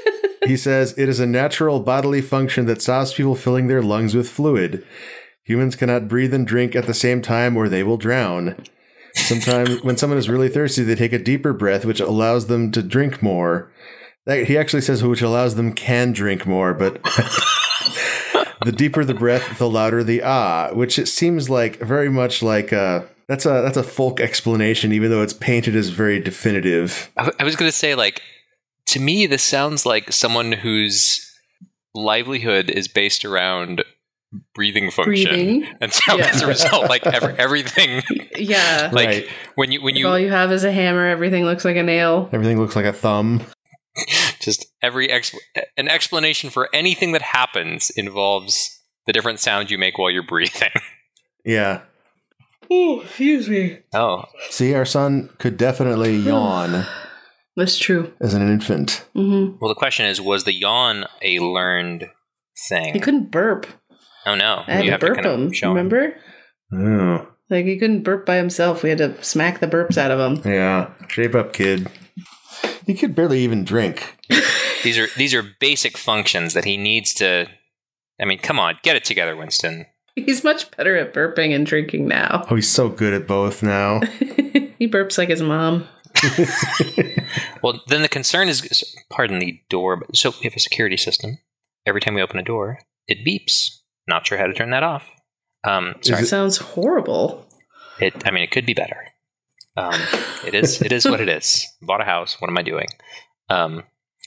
he says it is a natural bodily function that stops people filling their lungs with fluid. Humans cannot breathe and drink at the same time, or they will drown. Sometimes, when someone is really thirsty, they take a deeper breath, which allows them to drink more. That- He actually says which allows them can drink more, but the deeper the breath, the louder the ah, which it seems like very much like a that's a that's a folk explanation, even though it's painted as very definitive. I, I was going to say like to me this sounds like someone whose livelihood is based around breathing function. Breathing. And so Yeah. as a result like every, everything Yeah. like Right. when you when If you all you have is a hammer, everything looks like a nail. Everything looks like a thumb. just every ex- an explanation for anything that happens involves the different sounds you make while you're breathing. Yeah. Oh, excuse me. Oh, See, our son could definitely yawn That's true. as an infant. hmm well the question is was the yawn a learned thing? He couldn't burp. oh no. I had you to have burp to kind him. of show him. Remember? Oh, Like he couldn't burp by himself. We had to smack the burps out of him. yeah. Shape up, kid. He could barely even drink. These are these are basic functions that he needs to I mean, come on, get it together, Winston. He's much better at burping and drinking now. Oh, he's so good at both now. he burps like his mom. Well, then the concern is pardon the door, but so we have a security system. Every time we open a door, it beeps. Not sure how to turn that off. Um, sorry. it- Sounds horrible. It. I mean, it could be better. Um, it is. It is what it is. Bought a house. What am I doing? Um,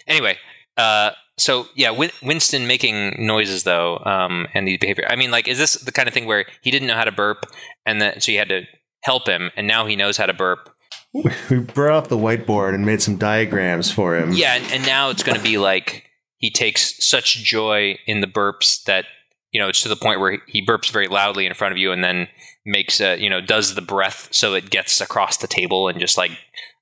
anyway, uh, so yeah, Win- Winston making noises though, um, and these behavior. I mean, like, is this the kind of thing where he didn't know how to burp, and then so you had to help him, and now he knows how to burp? we brought out the whiteboard and made some diagrams for him. Yeah, and, and now it's going to be like he takes such joy in the burps that you know it's to the point where he burps very loudly in front of you, and then makes a you know does the breath so it gets across the table and just like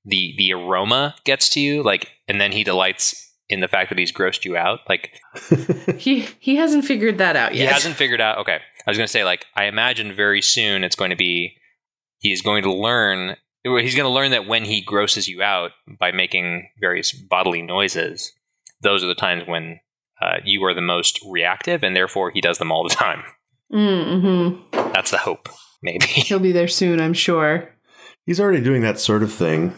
the the aroma gets to you, like, and then he delights in the fact that he's grossed you out. Like He he hasn't figured that out yet. he hasn't figured out. Okay, I was going to say like I imagine very soon it's going to be he's going to learn. He's going to learn that when he grosses you out by making various bodily noises, those are the times when uh, you are the most reactive, and therefore he does them all the time. Mm-hmm. That's the hope, maybe. He'll be there soon, I'm sure. He's already doing that sort of thing.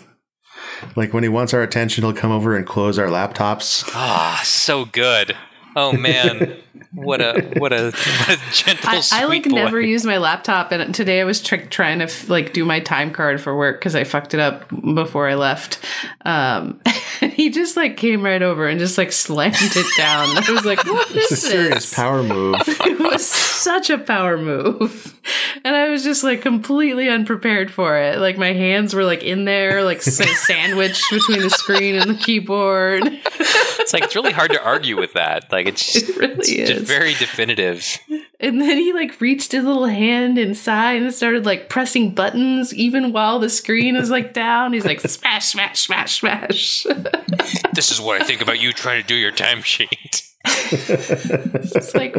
Like when he wants our attention, he'll come over and close our laptops. Ah, so good. Oh man, what a what a, what a gentle I, sweet I like boy. never use my laptop, and today I was tr- trying to f- like do my time card for work because I fucked it up before I left. Um, he just like came right over and just like slammed it down. I was like, "What It's a serious this?" power move. it was such a power move, and I was just like completely unprepared for it. Like my hands were like in there, like s- sandwiched between the screen and the keyboard. It's like it's really hard to argue with that. Like it's It really it's is. just very definitive. And then he like reached his little hand inside and started like pressing buttons even while the screen is like down. He's like smash, smash, smash, smash. This is what I think about you trying to do your timesheet. it's like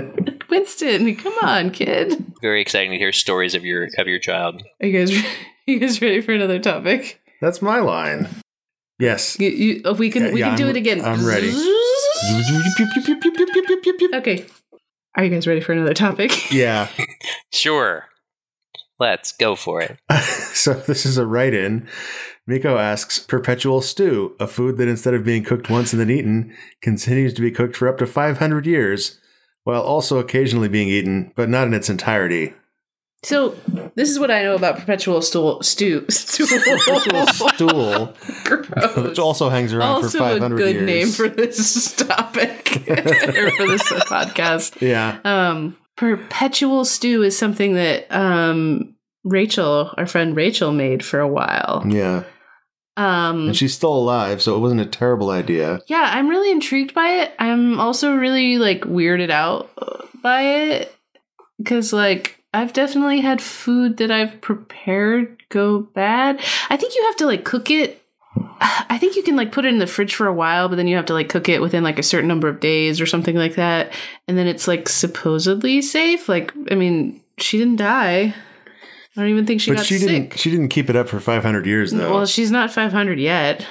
Winston, come on, kid. Very exciting to hear stories of your of your child. Are you guys, you guys ready for another topic? That's my line. Yes. You, you, oh, we can, Yeah, we yeah, can do I'm- it again. I'm ready. Okay. Are you guys ready for another topic? Yeah. Sure. Let's go for it. so this is a write-in. Miko asks, "Perpetual stew, a food that instead of being cooked once and then eaten, continues to be cooked for up to 500 years, while also occasionally being eaten, but not in its entirety." So this is what I know about perpetual stool stew stool. Stool, Gross. which also hangs around for 500 years. good name for this topic or for this podcast. yeah. Um, perpetual stew is something that um, Rachel, our friend Rachel, made for a while. Yeah. Um, And she's still alive, so it wasn't a terrible idea. yeah, I'm really intrigued by it. I'm also really like weirded out by it because like I've definitely had food that I've prepared go bad. I think you have to like cook it. I think you can like put it in the fridge for a while, but then you have to like cook it within like a certain number of days or something like that. And then it's like supposedly safe. Like, I mean, she didn't die. I don't even think she but got she sick. didn't she didn't keep it up for 500 years though. Well, she's not 500 yet.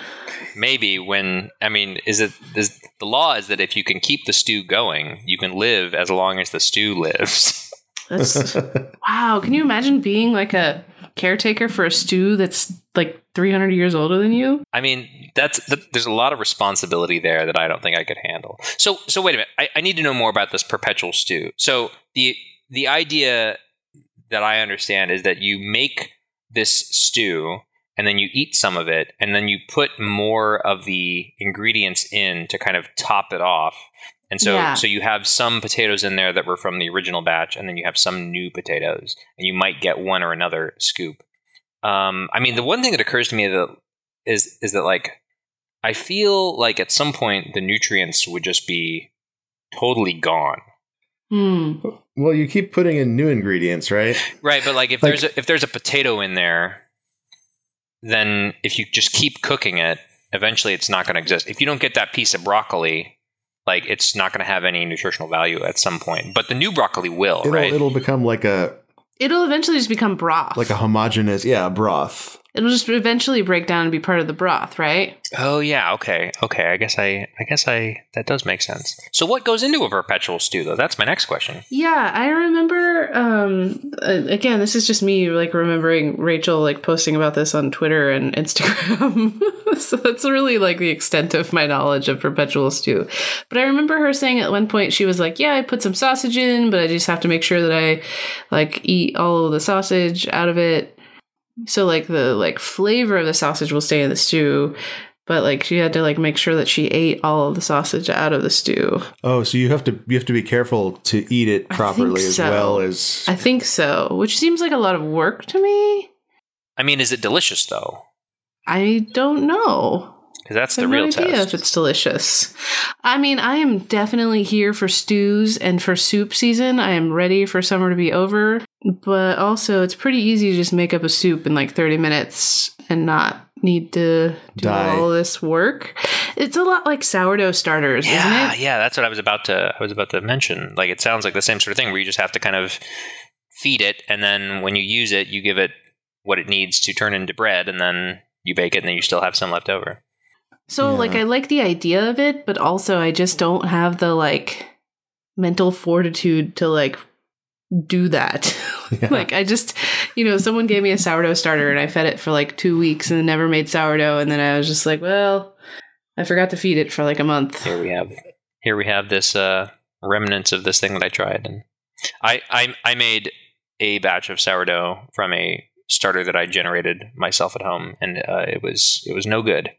Maybe when I mean, is it is, the law is that if you can keep the stew going, you can live as long as the stew lives. That's wow. Can you imagine being like a caretaker for a stew that's like 300 years older than you? I mean, that's that, there's a lot of responsibility there that I don't think I could handle. So, so wait a minute. I, I need to know more about this perpetual stew. So the the idea that I understand is that you make this stew and then you eat some of it and then you put more of the ingredients in to kind of top it off. And so Yeah. so you have some potatoes in there that were from the original batch and then you have some new potatoes and you might get one or another scoop. Um, I mean, the one thing that occurs to me that is is that like I feel like at some point the nutrients would just be totally gone. Hmm. well, you keep putting in new ingredients, right? Right, but like if Like- there's a, if there's a potato in there, then if you just keep cooking it, eventually it's not going to exist. If you don't get that piece of broccoli, like it's not going to have any nutritional value at some point. But the new broccoli will, It'll right? it'll become like a It'll eventually just become broth. like a homogenous, yeah, broth. It'll just eventually break down and be part of the broth, right? oh yeah, okay, okay. I guess I I guess I that does make sense. So what goes into a perpetual stew though? That's my next question. Yeah, I remember. Um, again, this is just me like remembering Rachel like posting about this on Twitter and Instagram. so that's really like the extent of my knowledge of perpetual stew. But I remember her saying at one point she was like, "Yeah, I put some sausage in, but I just have to make sure that I like eat all of the sausage out of it." So like the like flavor of the sausage will stay in the stew. But like she had to like make sure that she ate all of the sausage out of the stew. Oh, so you have to you have to be careful to eat it think properly as well as I think so, which seems like a lot of work to me. I mean, is it delicious though? I don't know. That's the real no idea test. if it's delicious. I mean, I am definitely here for stews and for soup season. I am ready for summer to be over, but also it's pretty easy to just make up a soup in like 30 minutes and not need to do Die. all this work. It's a lot like sourdough starters, Yeah, isn't it? yeah, that's what I was about to I was about to mention. Like it sounds like the same sort of thing where you just have to kind of feed it and then when you use it, you give it what it needs to turn into bread and then you bake it and then you still have some left over. So Yeah. like I like the idea of it, but also I just don't have the like mental fortitude to like do that. Yeah. like I just, you know, someone gave me a sourdough starter and I fed it for like 2 weeks and then never made sourdough and then I was just like, well, I forgot to feed it for like a month. Here we have here we have this uh remnants of this thing that I tried and I I I made a batch of sourdough from a starter that I generated myself at home and uh, it was it was no good.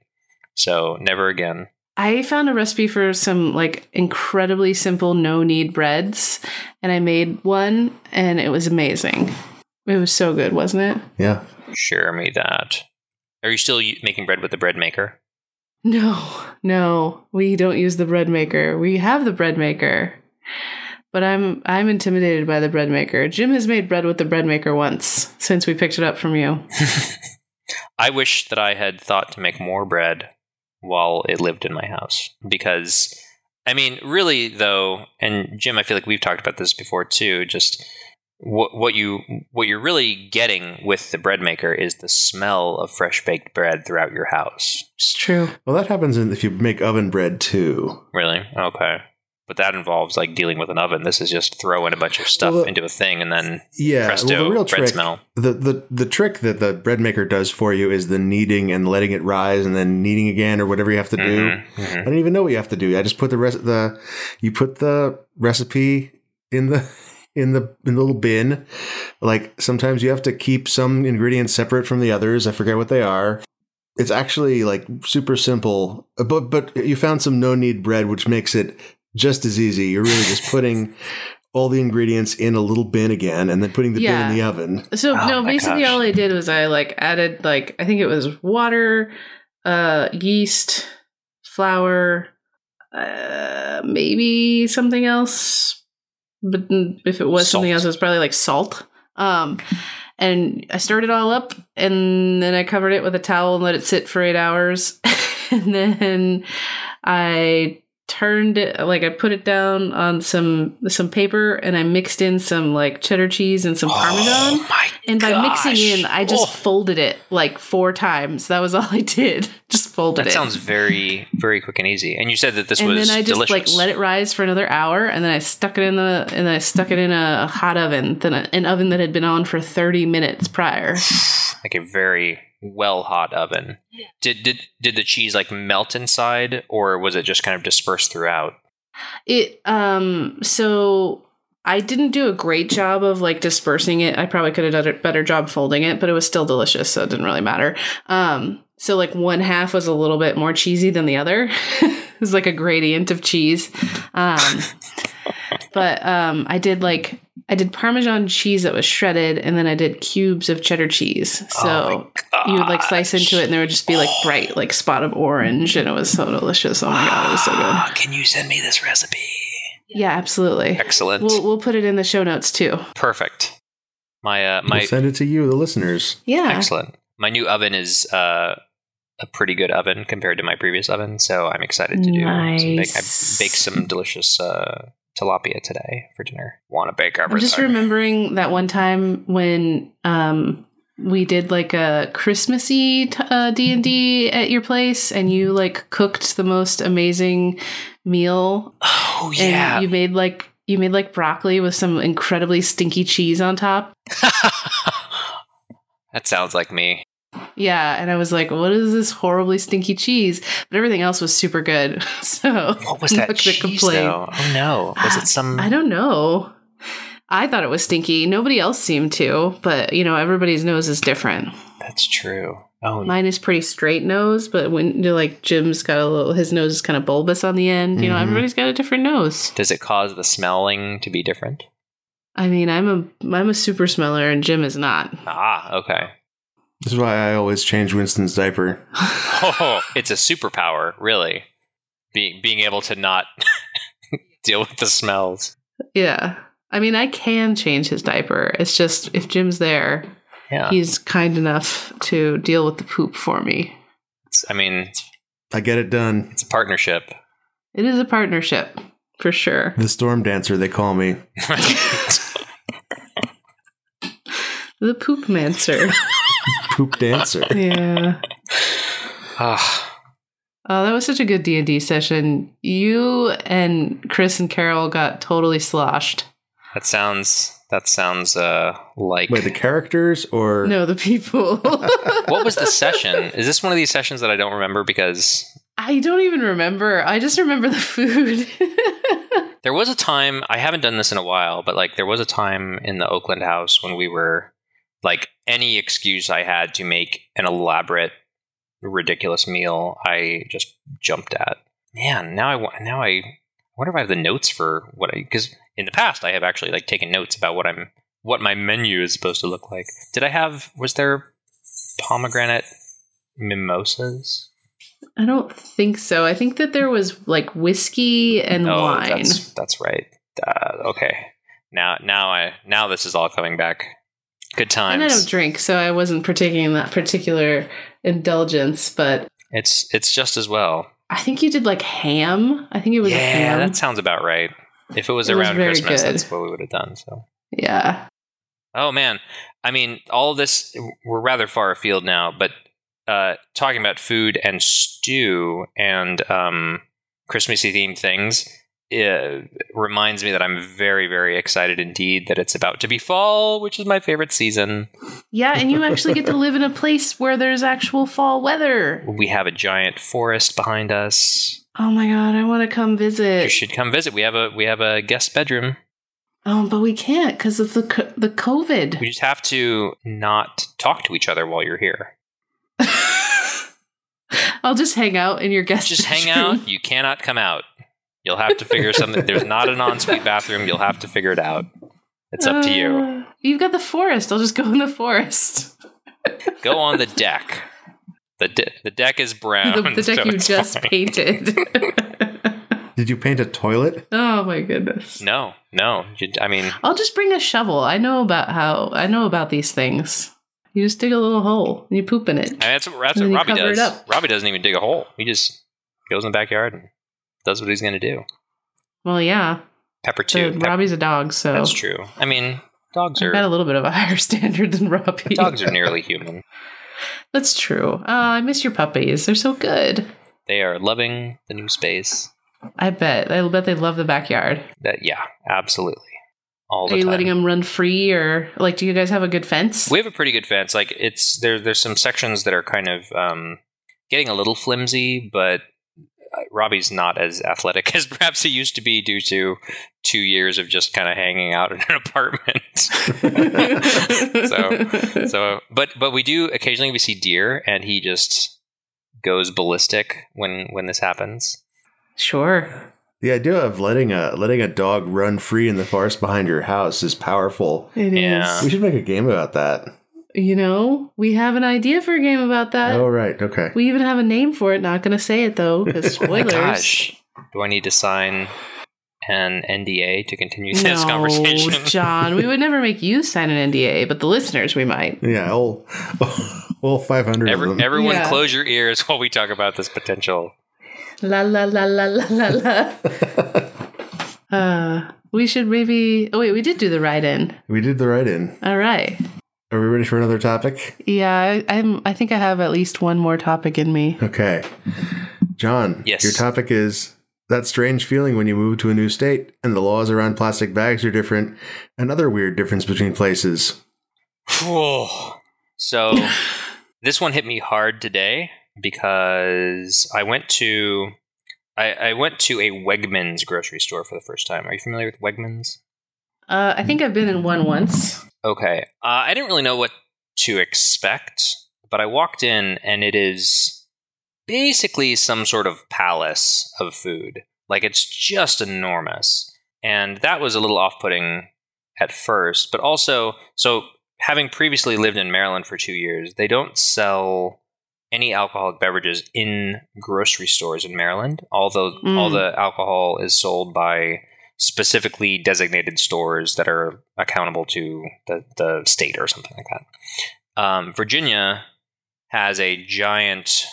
So never again. I found a recipe for some like incredibly simple no knead breads and I made one and it was amazing. It was so good, wasn't it? yeah. Share me that. Are you still making bread with the bread maker? No, no, we don't use the bread maker. We have the bread maker. But I'm I'm intimidated by the bread maker. Jim has made bread with the bread maker once since we picked it up from you. I wish that I had thought to make more bread while it lived in my house because I mean, really though, and Jim, I feel like we've talked about this before too. Just what what you what you're really getting with the bread maker is the smell of fresh baked bread throughout your house. It's true. Well, that happens in, if you make oven bread too. Really? Okay. But that involves like dealing with an oven. This is just throwing a bunch of stuff Well, into a thing and then Yeah, presto, well, the real bread trick, smell. the, the the trick that the bread maker does for you is the kneading and letting it rise and then kneading again or whatever you have to do. Mhm, mhm. I don't even know what you have to do. I just put the rest the you put the recipe in the in the in the little bin. Like sometimes you have to keep some ingredients separate from the others. I forget what they are. It's actually like super simple, but but you found some no knead bread, which makes it just as easy. You're really just putting all the ingredients in a little bin again, and then putting the bin in the oven. So Oh no, basically gosh. all I did was I like added like I think it was water, uh, yeast, flour, uh, maybe something else. But if it was something else, it was probably like salt. Um, and I stirred it all up, and then I covered it with a towel and let it sit for eight hours, and then I turned it like I put it down on some some paper and I mixed in some like cheddar cheese and some oh parmesan. Oh my And by mixing in, I just Oh, folded it like four times. That was all I did. Just folded that it. sounds very very quick and easy. And you said that this and was then I just delicious. like let it rise for another hour, and then I stuck it in the and then I stuck it in a hot oven, then an oven that had been on for thirty minutes prior. like a very well hot oven. Did did did the cheese like melt inside, or was it just kind of dispersed throughout? It um so I didn't do a great job of like dispersing it. I probably could have done a better job folding it, but it was still delicious, so it didn't really matter. Um so like one half was a little bit more cheesy than the other. it was like a gradient of cheese. Um but um I did like I did parmesan cheese that was shredded and then I did cubes of cheddar cheese. So you would like slice into it and there would just be like bright like spot of orange and it was so delicious. Oh my god, it was so good. Ah, Can you send me this recipe? Yeah, absolutely. Excellent. We'll we'll put it in the show notes too. Perfect. My uh my We'll send it to you, the listeners. Yeah. excellent. My new oven is uh a pretty good oven compared to my previous oven, so I'm excited to do some bake. I Nice. baked some delicious uh tilapia today for dinner. Want to bake I'm everything? just remembering that one time when um we did like a Christmassy uh, D and D at your place, and you like cooked the most amazing meal, oh yeah. you made like you made like broccoli with some incredibly stinky cheese on top. that sounds like me. Yeah, and I was like, "What is this horribly stinky cheese?" But everything else was super good. So What was that cheese complain. though? Oh no. Was it some I don't know. I thought it was stinky. Nobody else seemed to, but you know, everybody's nose is different. That's true. Oh Mine is pretty straight nose, but when you know, like Jim's got a little, his nose is kind of bulbous on the end. You know, Mhm. everybody's got a different nose. Does it cause the smelling to be different? I mean, I'm a I'm a super smeller, and Jim is not. Ah, okay. This is why I always change Winston's diaper. Oh, it's a superpower, really. Being being able to not deal with the smells. yeah, I mean, I can change his diaper. It's just if Jim's there, Yeah. he's kind enough to deal with the poop for me. It's- I mean, I get it done. it's a partnership. It is a partnership for sure. The storm dancer, they call me. The poop mancer. Poop dancer. yeah. Ah, Oh, that was such a good D and D session. You and Chris and Carol got totally sloshed. that sounds that sounds uh like Wait, the characters or No, the people. What was the session? Is this one of these sessions that I don't remember because I don't even remember. I just remember the food. There was a time, I haven't done this in a while, but like there was a time in the Oakland house when we were like any excuse I had to make an elaborate, ridiculous meal, I just jumped at. Man, now I now I wonder if I have the notes for what I because in the past I have actually like taken notes about what I'm what my menu is supposed to look like. Did I have was there pomegranate mimosas? I don't think so. I think that there was like whiskey and oh, wine. that's that's right. Uh, okay, now now I now this is all coming back. Good And I don't drink, so I wasn't partaking in that particular indulgence. But It's it's just as well. I think you did like ham. I think it was yeah, ham. that sounds about right. If it was It around very Christmas, good. that's what we would have done. So. yeah. Oh man, I mean, all this we're rather far afield now, but uh, talking about food and stew and um, Christmassy themed things uh, reminds me that I'm very, very excited indeed that it's about to be fall, which is my favorite season. Yeah, and you actually get to live in a place where there's actual fall weather. We have a giant forest behind us. Oh my god, I want to come visit. You should come visit. We have a we have a guest bedroom. Oh, but we can't because of the co- the COVID. We just have to not talk to each other while you're here. I'll just hang out in your guest. Just hang out. You cannot come out. You'll have to figure something. There's not an ensuite bathroom. You'll have to figure it out. It's up to you. Uh, You've got the forest. I'll just go in the forest. Go on the deck. The de- the deck is brown. the, the deck so you just fine. painted. Did you paint a toilet? oh my goodness. No, no. You, I mean, I'll just bring a shovel. I know about how I know about these things. You just dig a little hole and you poop in it. I mean, that's what, that's And then what Robbie cover it does. up. Robbie doesn't even dig a hole. He just goes in the backyard and does what he's going to do. Well, yeah. Pepper too. Pep- Robbie's a dog, so that's true. I mean, dogs are. I've got a little bit of a higher standard than Robbie. dogs are nearly human. That's true. Uh, I miss your puppies. They're so good. They are loving the new space. I bet. I bet they love the backyard. That yeah, absolutely. All the Are you time. letting them run free, or like, do you guys have a good fence? We have a pretty good fence. Like it's there. There's some sections that are kind of um, getting a little flimsy, but Robbie's not as athletic as perhaps he used to be due to two years of just kind of hanging out in an apartment. so, so, but but we do occasionally we see deer, and he just goes ballistic when when this happens. sure. The idea of letting a letting a dog run free in the forest behind your house is powerful. It is. Yeah. We should make a game about that. You know, we have an idea for a game about that. oh right, okay. We even have a name for it. Not going to say it though, because Oh my spoilers. gosh, do I need to sign an NDA to continue this no, conversation? John, we would never make you sign an NDA, but the listeners we might. Yeah, all all five hundred of Every, them. everyone, Yeah. close your ears while we talk about this potential. La la la la la la la. uh, we should maybe. Oh wait, we did do the write-in. we did the right in. All right. Are we ready for another topic? Yeah, I, I'm. I think I have at least one more topic in me. Okay. John, Yes. your topic is that strange feeling when you move to a new state and the laws around plastic bags are different, another weird difference between places. so this one hit me hard today because I went to I, I went to a Wegmans grocery store for the first time. Are you familiar with Wegmans? Uh, I think I've been in one once. Okay. Uh, I didn't really know what to expect, but I walked in and it is basically some sort of palace of food. Like it's just enormous. And that was a little off putting at first, but also, so having previously lived in Maryland for two years, they don't sell any alcoholic beverages in grocery stores in Maryland, although Mm. all the alcohol is sold by specifically designated stores that are accountable to the, the state or something like that. Um, Virginia has a giant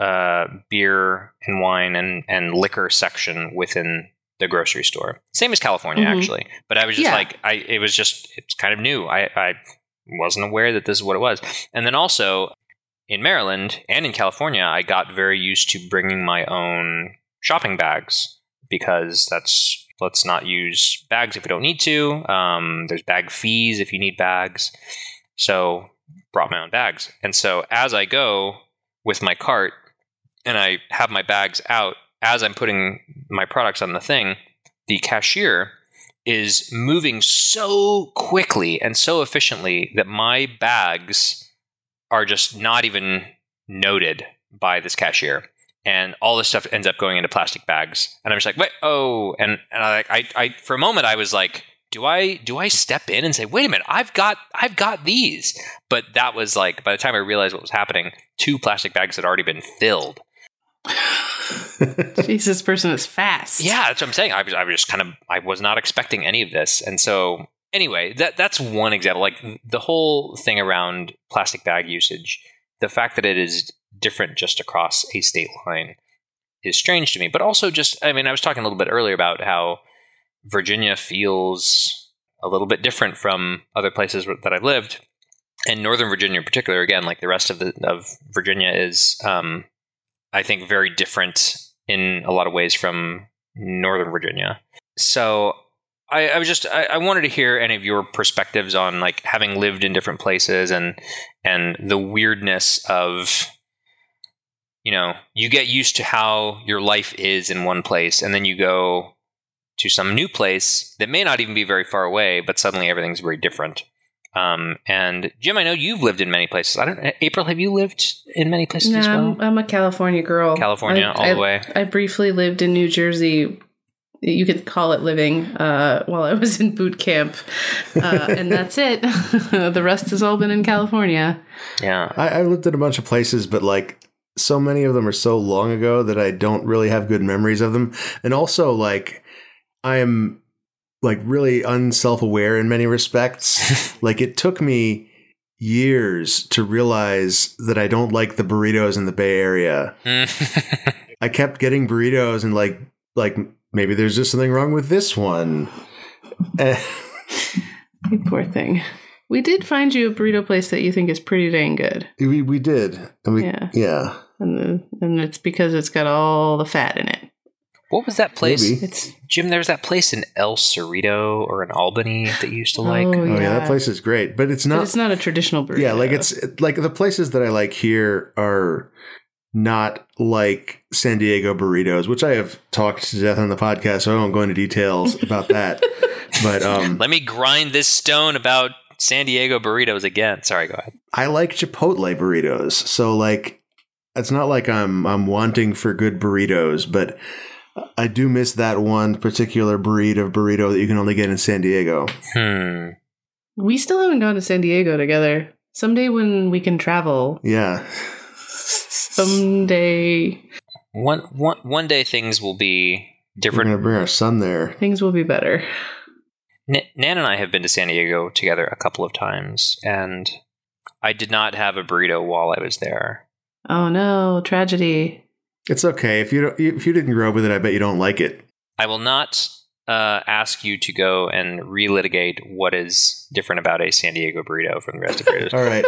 uh, beer and wine and, and liquor section within the grocery store. Same as California, Mhm. actually. But I was just Yeah. like, I it was just it's kind of new. I, I wasn't aware that this is what it was. And then also in Maryland and in California, I got very used to bringing my own shopping bags because that's let's not use bags if we don't need to. Um, there's bag fees if you need bags. So brought my own bags. And so as I go with my cart and I have my bags out as I'm putting my products on the thing, the cashier is moving so quickly and so efficiently that my bags are just not even noted by this cashier. And all this stuff ends up going into plastic bags. And I'm just like, wait, oh, and, and I like I, I for a moment I was like, do I do I step in and say, wait a minute, I've got I've got these. But that was like by the time I realized what was happening, two plastic bags had already been filled. Jesus, person is fast. Yeah, that's what I'm saying. I was, I was just kind of, I was not expecting any of this, and so anyway, that that's one example. Like the whole thing around plastic bag usage, the fact that it is different just across a state line is strange to me. But also, just, I mean, I was talking a little bit earlier about how Virginia feels a little bit different from other places that I've lived, and Northern Virginia in particular. Again, like the rest of the of Virginia is, um, I think, very different in a lot of ways from Northern Virginia. So I, I was just I, I wanted to hear any of your perspectives on like having lived in different places and and the weirdness of you know you get used to how your life is in one place and then you go to some new place that may not even be very far away but suddenly everything's very different um, and Jim, I know you've lived in many places. I don't. April, have you lived in many places No, as well? I'm, I'm a California girl. California, I- all I- the way. I briefly lived in New Jersey. You could call it living uh, while I was in boot camp, uh, and that's it. the rest has all been in California. Yeah. I, I lived in a bunch of places, but like so many of them are so long ago that I don't really have good memories of them. And also, like, I am like really unself aware in many respects. like, it took me years to realize that I don't like the burritos in the Bay Area. I kept getting burritos and like, like maybe there's just something wrong with this one. You poor thing. We did find you a burrito place that you think is pretty dang good, we we did. And we, Yeah. yeah. And the, and it's because it's got all the fat in it. what was that place? Maybe. It's Jim, there was that place in El Cerrito or in Albany that you used to like. Oh, Oh yeah, Yeah. that place is great, but it's but not. it's not a traditional burrito. yeah, like it's like the places that I like here are not like San Diego burritos, which I have talked to death on the podcast, so I won't go into details about that. But um, Let me grind this stone about San Diego burritos again. Sorry, go ahead. I like Chipotle burritos, so like it's not like I'm I'm wanting for good burritos, but I do miss that one particular breed of burrito that you can only get in San Diego. Hmm. we still haven't gone to San Diego together. Someday when we can travel, Yeah, someday One, one, one day things will be we're different. gonna bring our son there. things will be better. N- Nan and I have been to San Diego together a couple of times, and I did not have a burrito while I was there. Oh no, tragedy. It's okay if you don't if you didn't grow up with it. I bet you don't like it. I will not uh, ask you to go and relitigate what is different about a San Diego burrito from the rest of your. All right,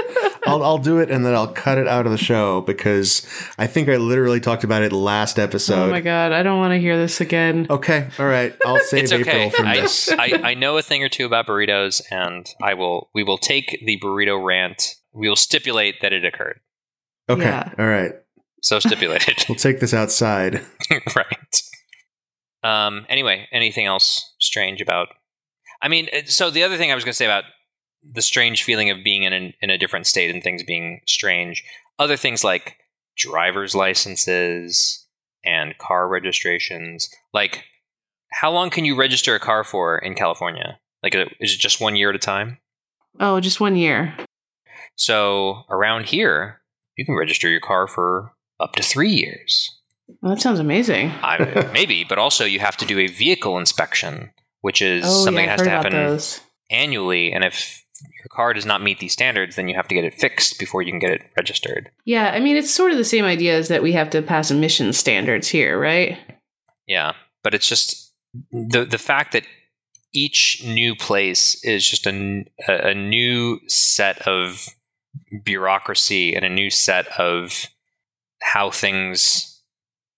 I'll I'll do it and then I'll cut it out of the show because I think I literally talked about it last episode. oh my god, I don't want to hear this again. Okay, all right. I'll save it's okay. April from I, this. I, I know a thing or two about burritos, and I will. We will take the burrito rant. We will stipulate that it occurred. Okay, Yeah. all right. So stipulated. We'll take this outside. right. Um. Anyway, anything else strange about? I mean, so the other thing I was going to say about the strange feeling of being in an, in a different state and things being strange. Other things like driver's licenses and car registrations. Like, how long can you register a car for in California? Like, is it just one year at a time? Oh, just one year. So around here, you can register your car for up to three years. Well, that sounds amazing. I, maybe, but also you have to do a vehicle inspection, which is Oh something yeah, that has to happen annually. And if your car does not meet these standards, then you have to get it fixed before you can get it registered. Yeah, I mean it's sort of the same idea as that we have to pass emission standards here, right? Yeah, but it's just the the fact that each new place is just a, a new set of bureaucracy and a new set of how things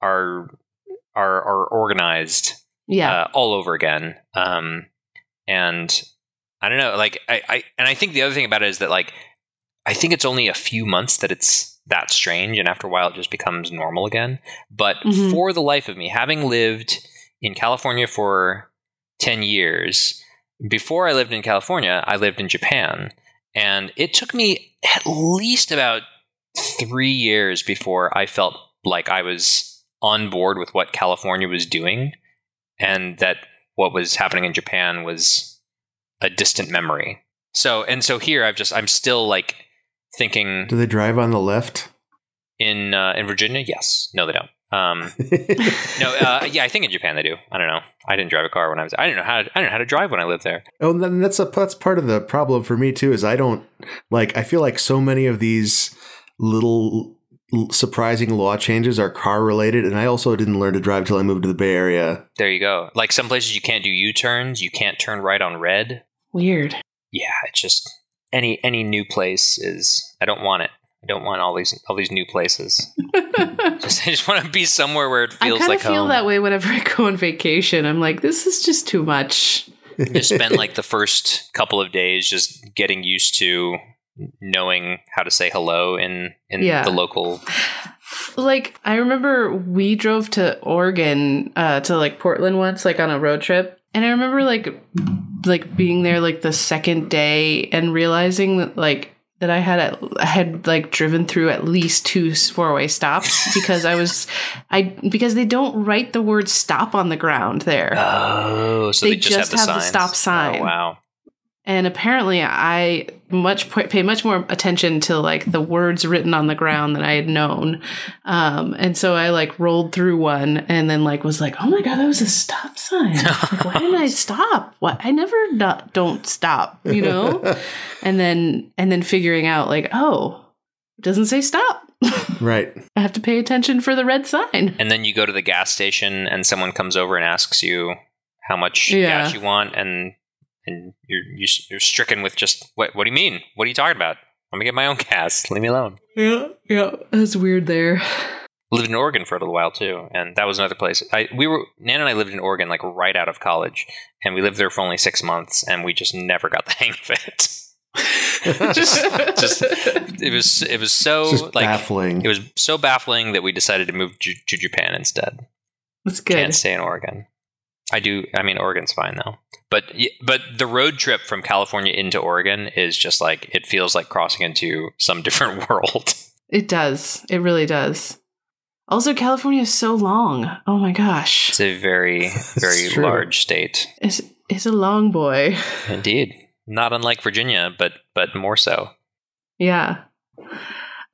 are are are organized Yeah. uh, all over again. Um, and I don't know, like I, I and I think the other thing about it is that like I think it's only a few months that it's that strange, and after a while it just becomes normal again. But Mhm. for the life of me, having lived in California for ten years, before I lived in California, I lived in Japan, and it took me at least about three years before I felt like I was on board with what California was doing and that what was happening in Japan was a distant memory. So and so here I've just I'm still like thinking Do they drive on the left? in uh, in Virginia, yes. No, they don't. Um, no, uh, yeah, I think in Japan they do. I don't know. I didn't drive a car when I was. I didn't know how. To, I didn't know how to drive when I lived there. Oh, then that's a that's part of the problem for me too. Is I don't like. I feel like so many of these little surprising law changes are car related, and I also didn't learn to drive till I moved to the Bay Area. There you go. Like some places you can't do U turns. You can't turn right on red. Weird. Yeah, it's just any any new place is. I don't want it. I don't want all these all these new places. just, I just want to be somewhere where it I feels kind like of feel home. that way whenever I go on vacation. I'm like, this is just too much. just spend like the first couple of days just getting used to knowing how to say hello in in Yeah. the local Like I remember we drove to Oregon uh, to like Portland once, like on a road trip, and I remember like like being there like the second day and realizing that like that I had at, I had like driven through at least two four way stops because I was I because they don't write the word stop on the ground there. Oh, so they, They just, have the have the stop oh, sign. Oh, wow. And apparently i much pay much more attention to like the words written on the ground than i had known. Um, and so i like rolled through one and then like was like oh my god that was a stop sign. Like, why didn't i stop? What? I never not, don't stop you know? And then and then figuring out like oh it doesn't say stop. Right. i have to pay attention for the red sign. And then you go to the gas station and someone comes over and asks you how much Yeah. gas you want and and you're you- you're stricken with just what what do you mean? What are you talking about? Let me get my own cast. Leave me alone. yeah yeah that's weird there lived in Oregon for a little while too, and that was another place. I we were Nan and I lived in Oregon like right out of college, and we lived there for only six months, and we just never got the hang of it. just, just it was it was so just like baffling. it was so baffling that we decided to move to, to Japan instead. that's good Can't stay in Oregon. I do. I mean, Oregon's fine though. But but the road trip from California into Oregon is just like it feels like crossing into some different world. It does. It really does. Also, California is so long. Oh my gosh. It's a very very large state. It's, it's a long boy. Indeed. Not unlike Virginia, but but more so. Yeah.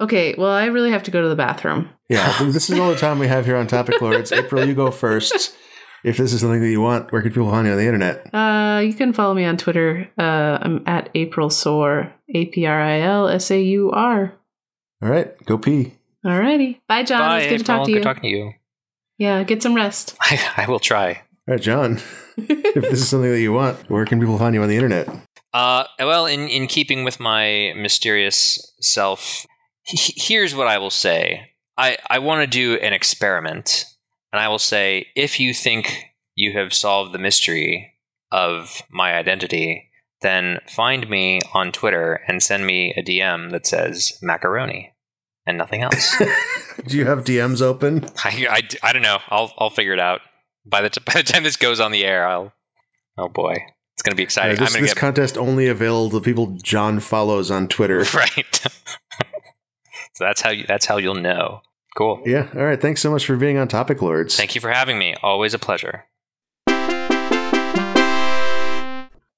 Okay, well, I really have to go to the bathroom. Yeah, this is all the time we have here on Topic Lords. April, you go first. If this is something that you want, where can people find you on the internet? Uh, you can follow me on Twitter. Uh, I'm at April Soar. A P R I L S A U R. All right, go pee. All righty. Bye, John. Bye, it's good to talk to you. Good you. talking to you. yeah, get some rest. I, I will try. All right, John. if this is something that you want, where can people find you on the internet? Uh, well, in, in keeping with my mysterious self, he- here's what I will say. I, I want to do an experiment, and I will say if you think you have solved the mystery of my identity, then find me on Twitter and send me a DM that says macaroni and nothing else. Do you have DMs open? I, I, I don't know. I'll, I'll figure it out. By the, t- by the time this goes on the air, I'll. Oh boy. It's going to be exciting. this I'm going this get. contest only available to people John follows on Twitter. right. so that's how you that's how you'll know. Cool. Yeah. All right. Thanks so much for being on Topic Lords. Thank you for having me. Always a pleasure.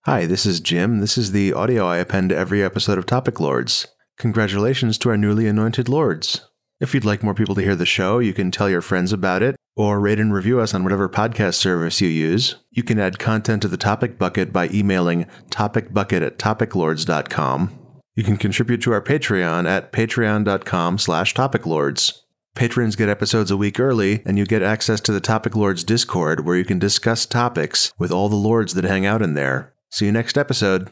Hi, this is Jim. This is the audio I append to every episode of Topic Lords. Congratulations to our newly anointed lords. If you'd like more people to hear the show, you can tell your friends about it or rate and review us on whatever podcast service you use. You can add content to the topic bucket by emailing topicbucket at topiclords.com. You can contribute to our Patreon at patreon.com slash topiclords. Patrons get episodes a week early, and you get access to the Topic Lords Discord where you can discuss topics with all the lords that hang out in there. See you next episode.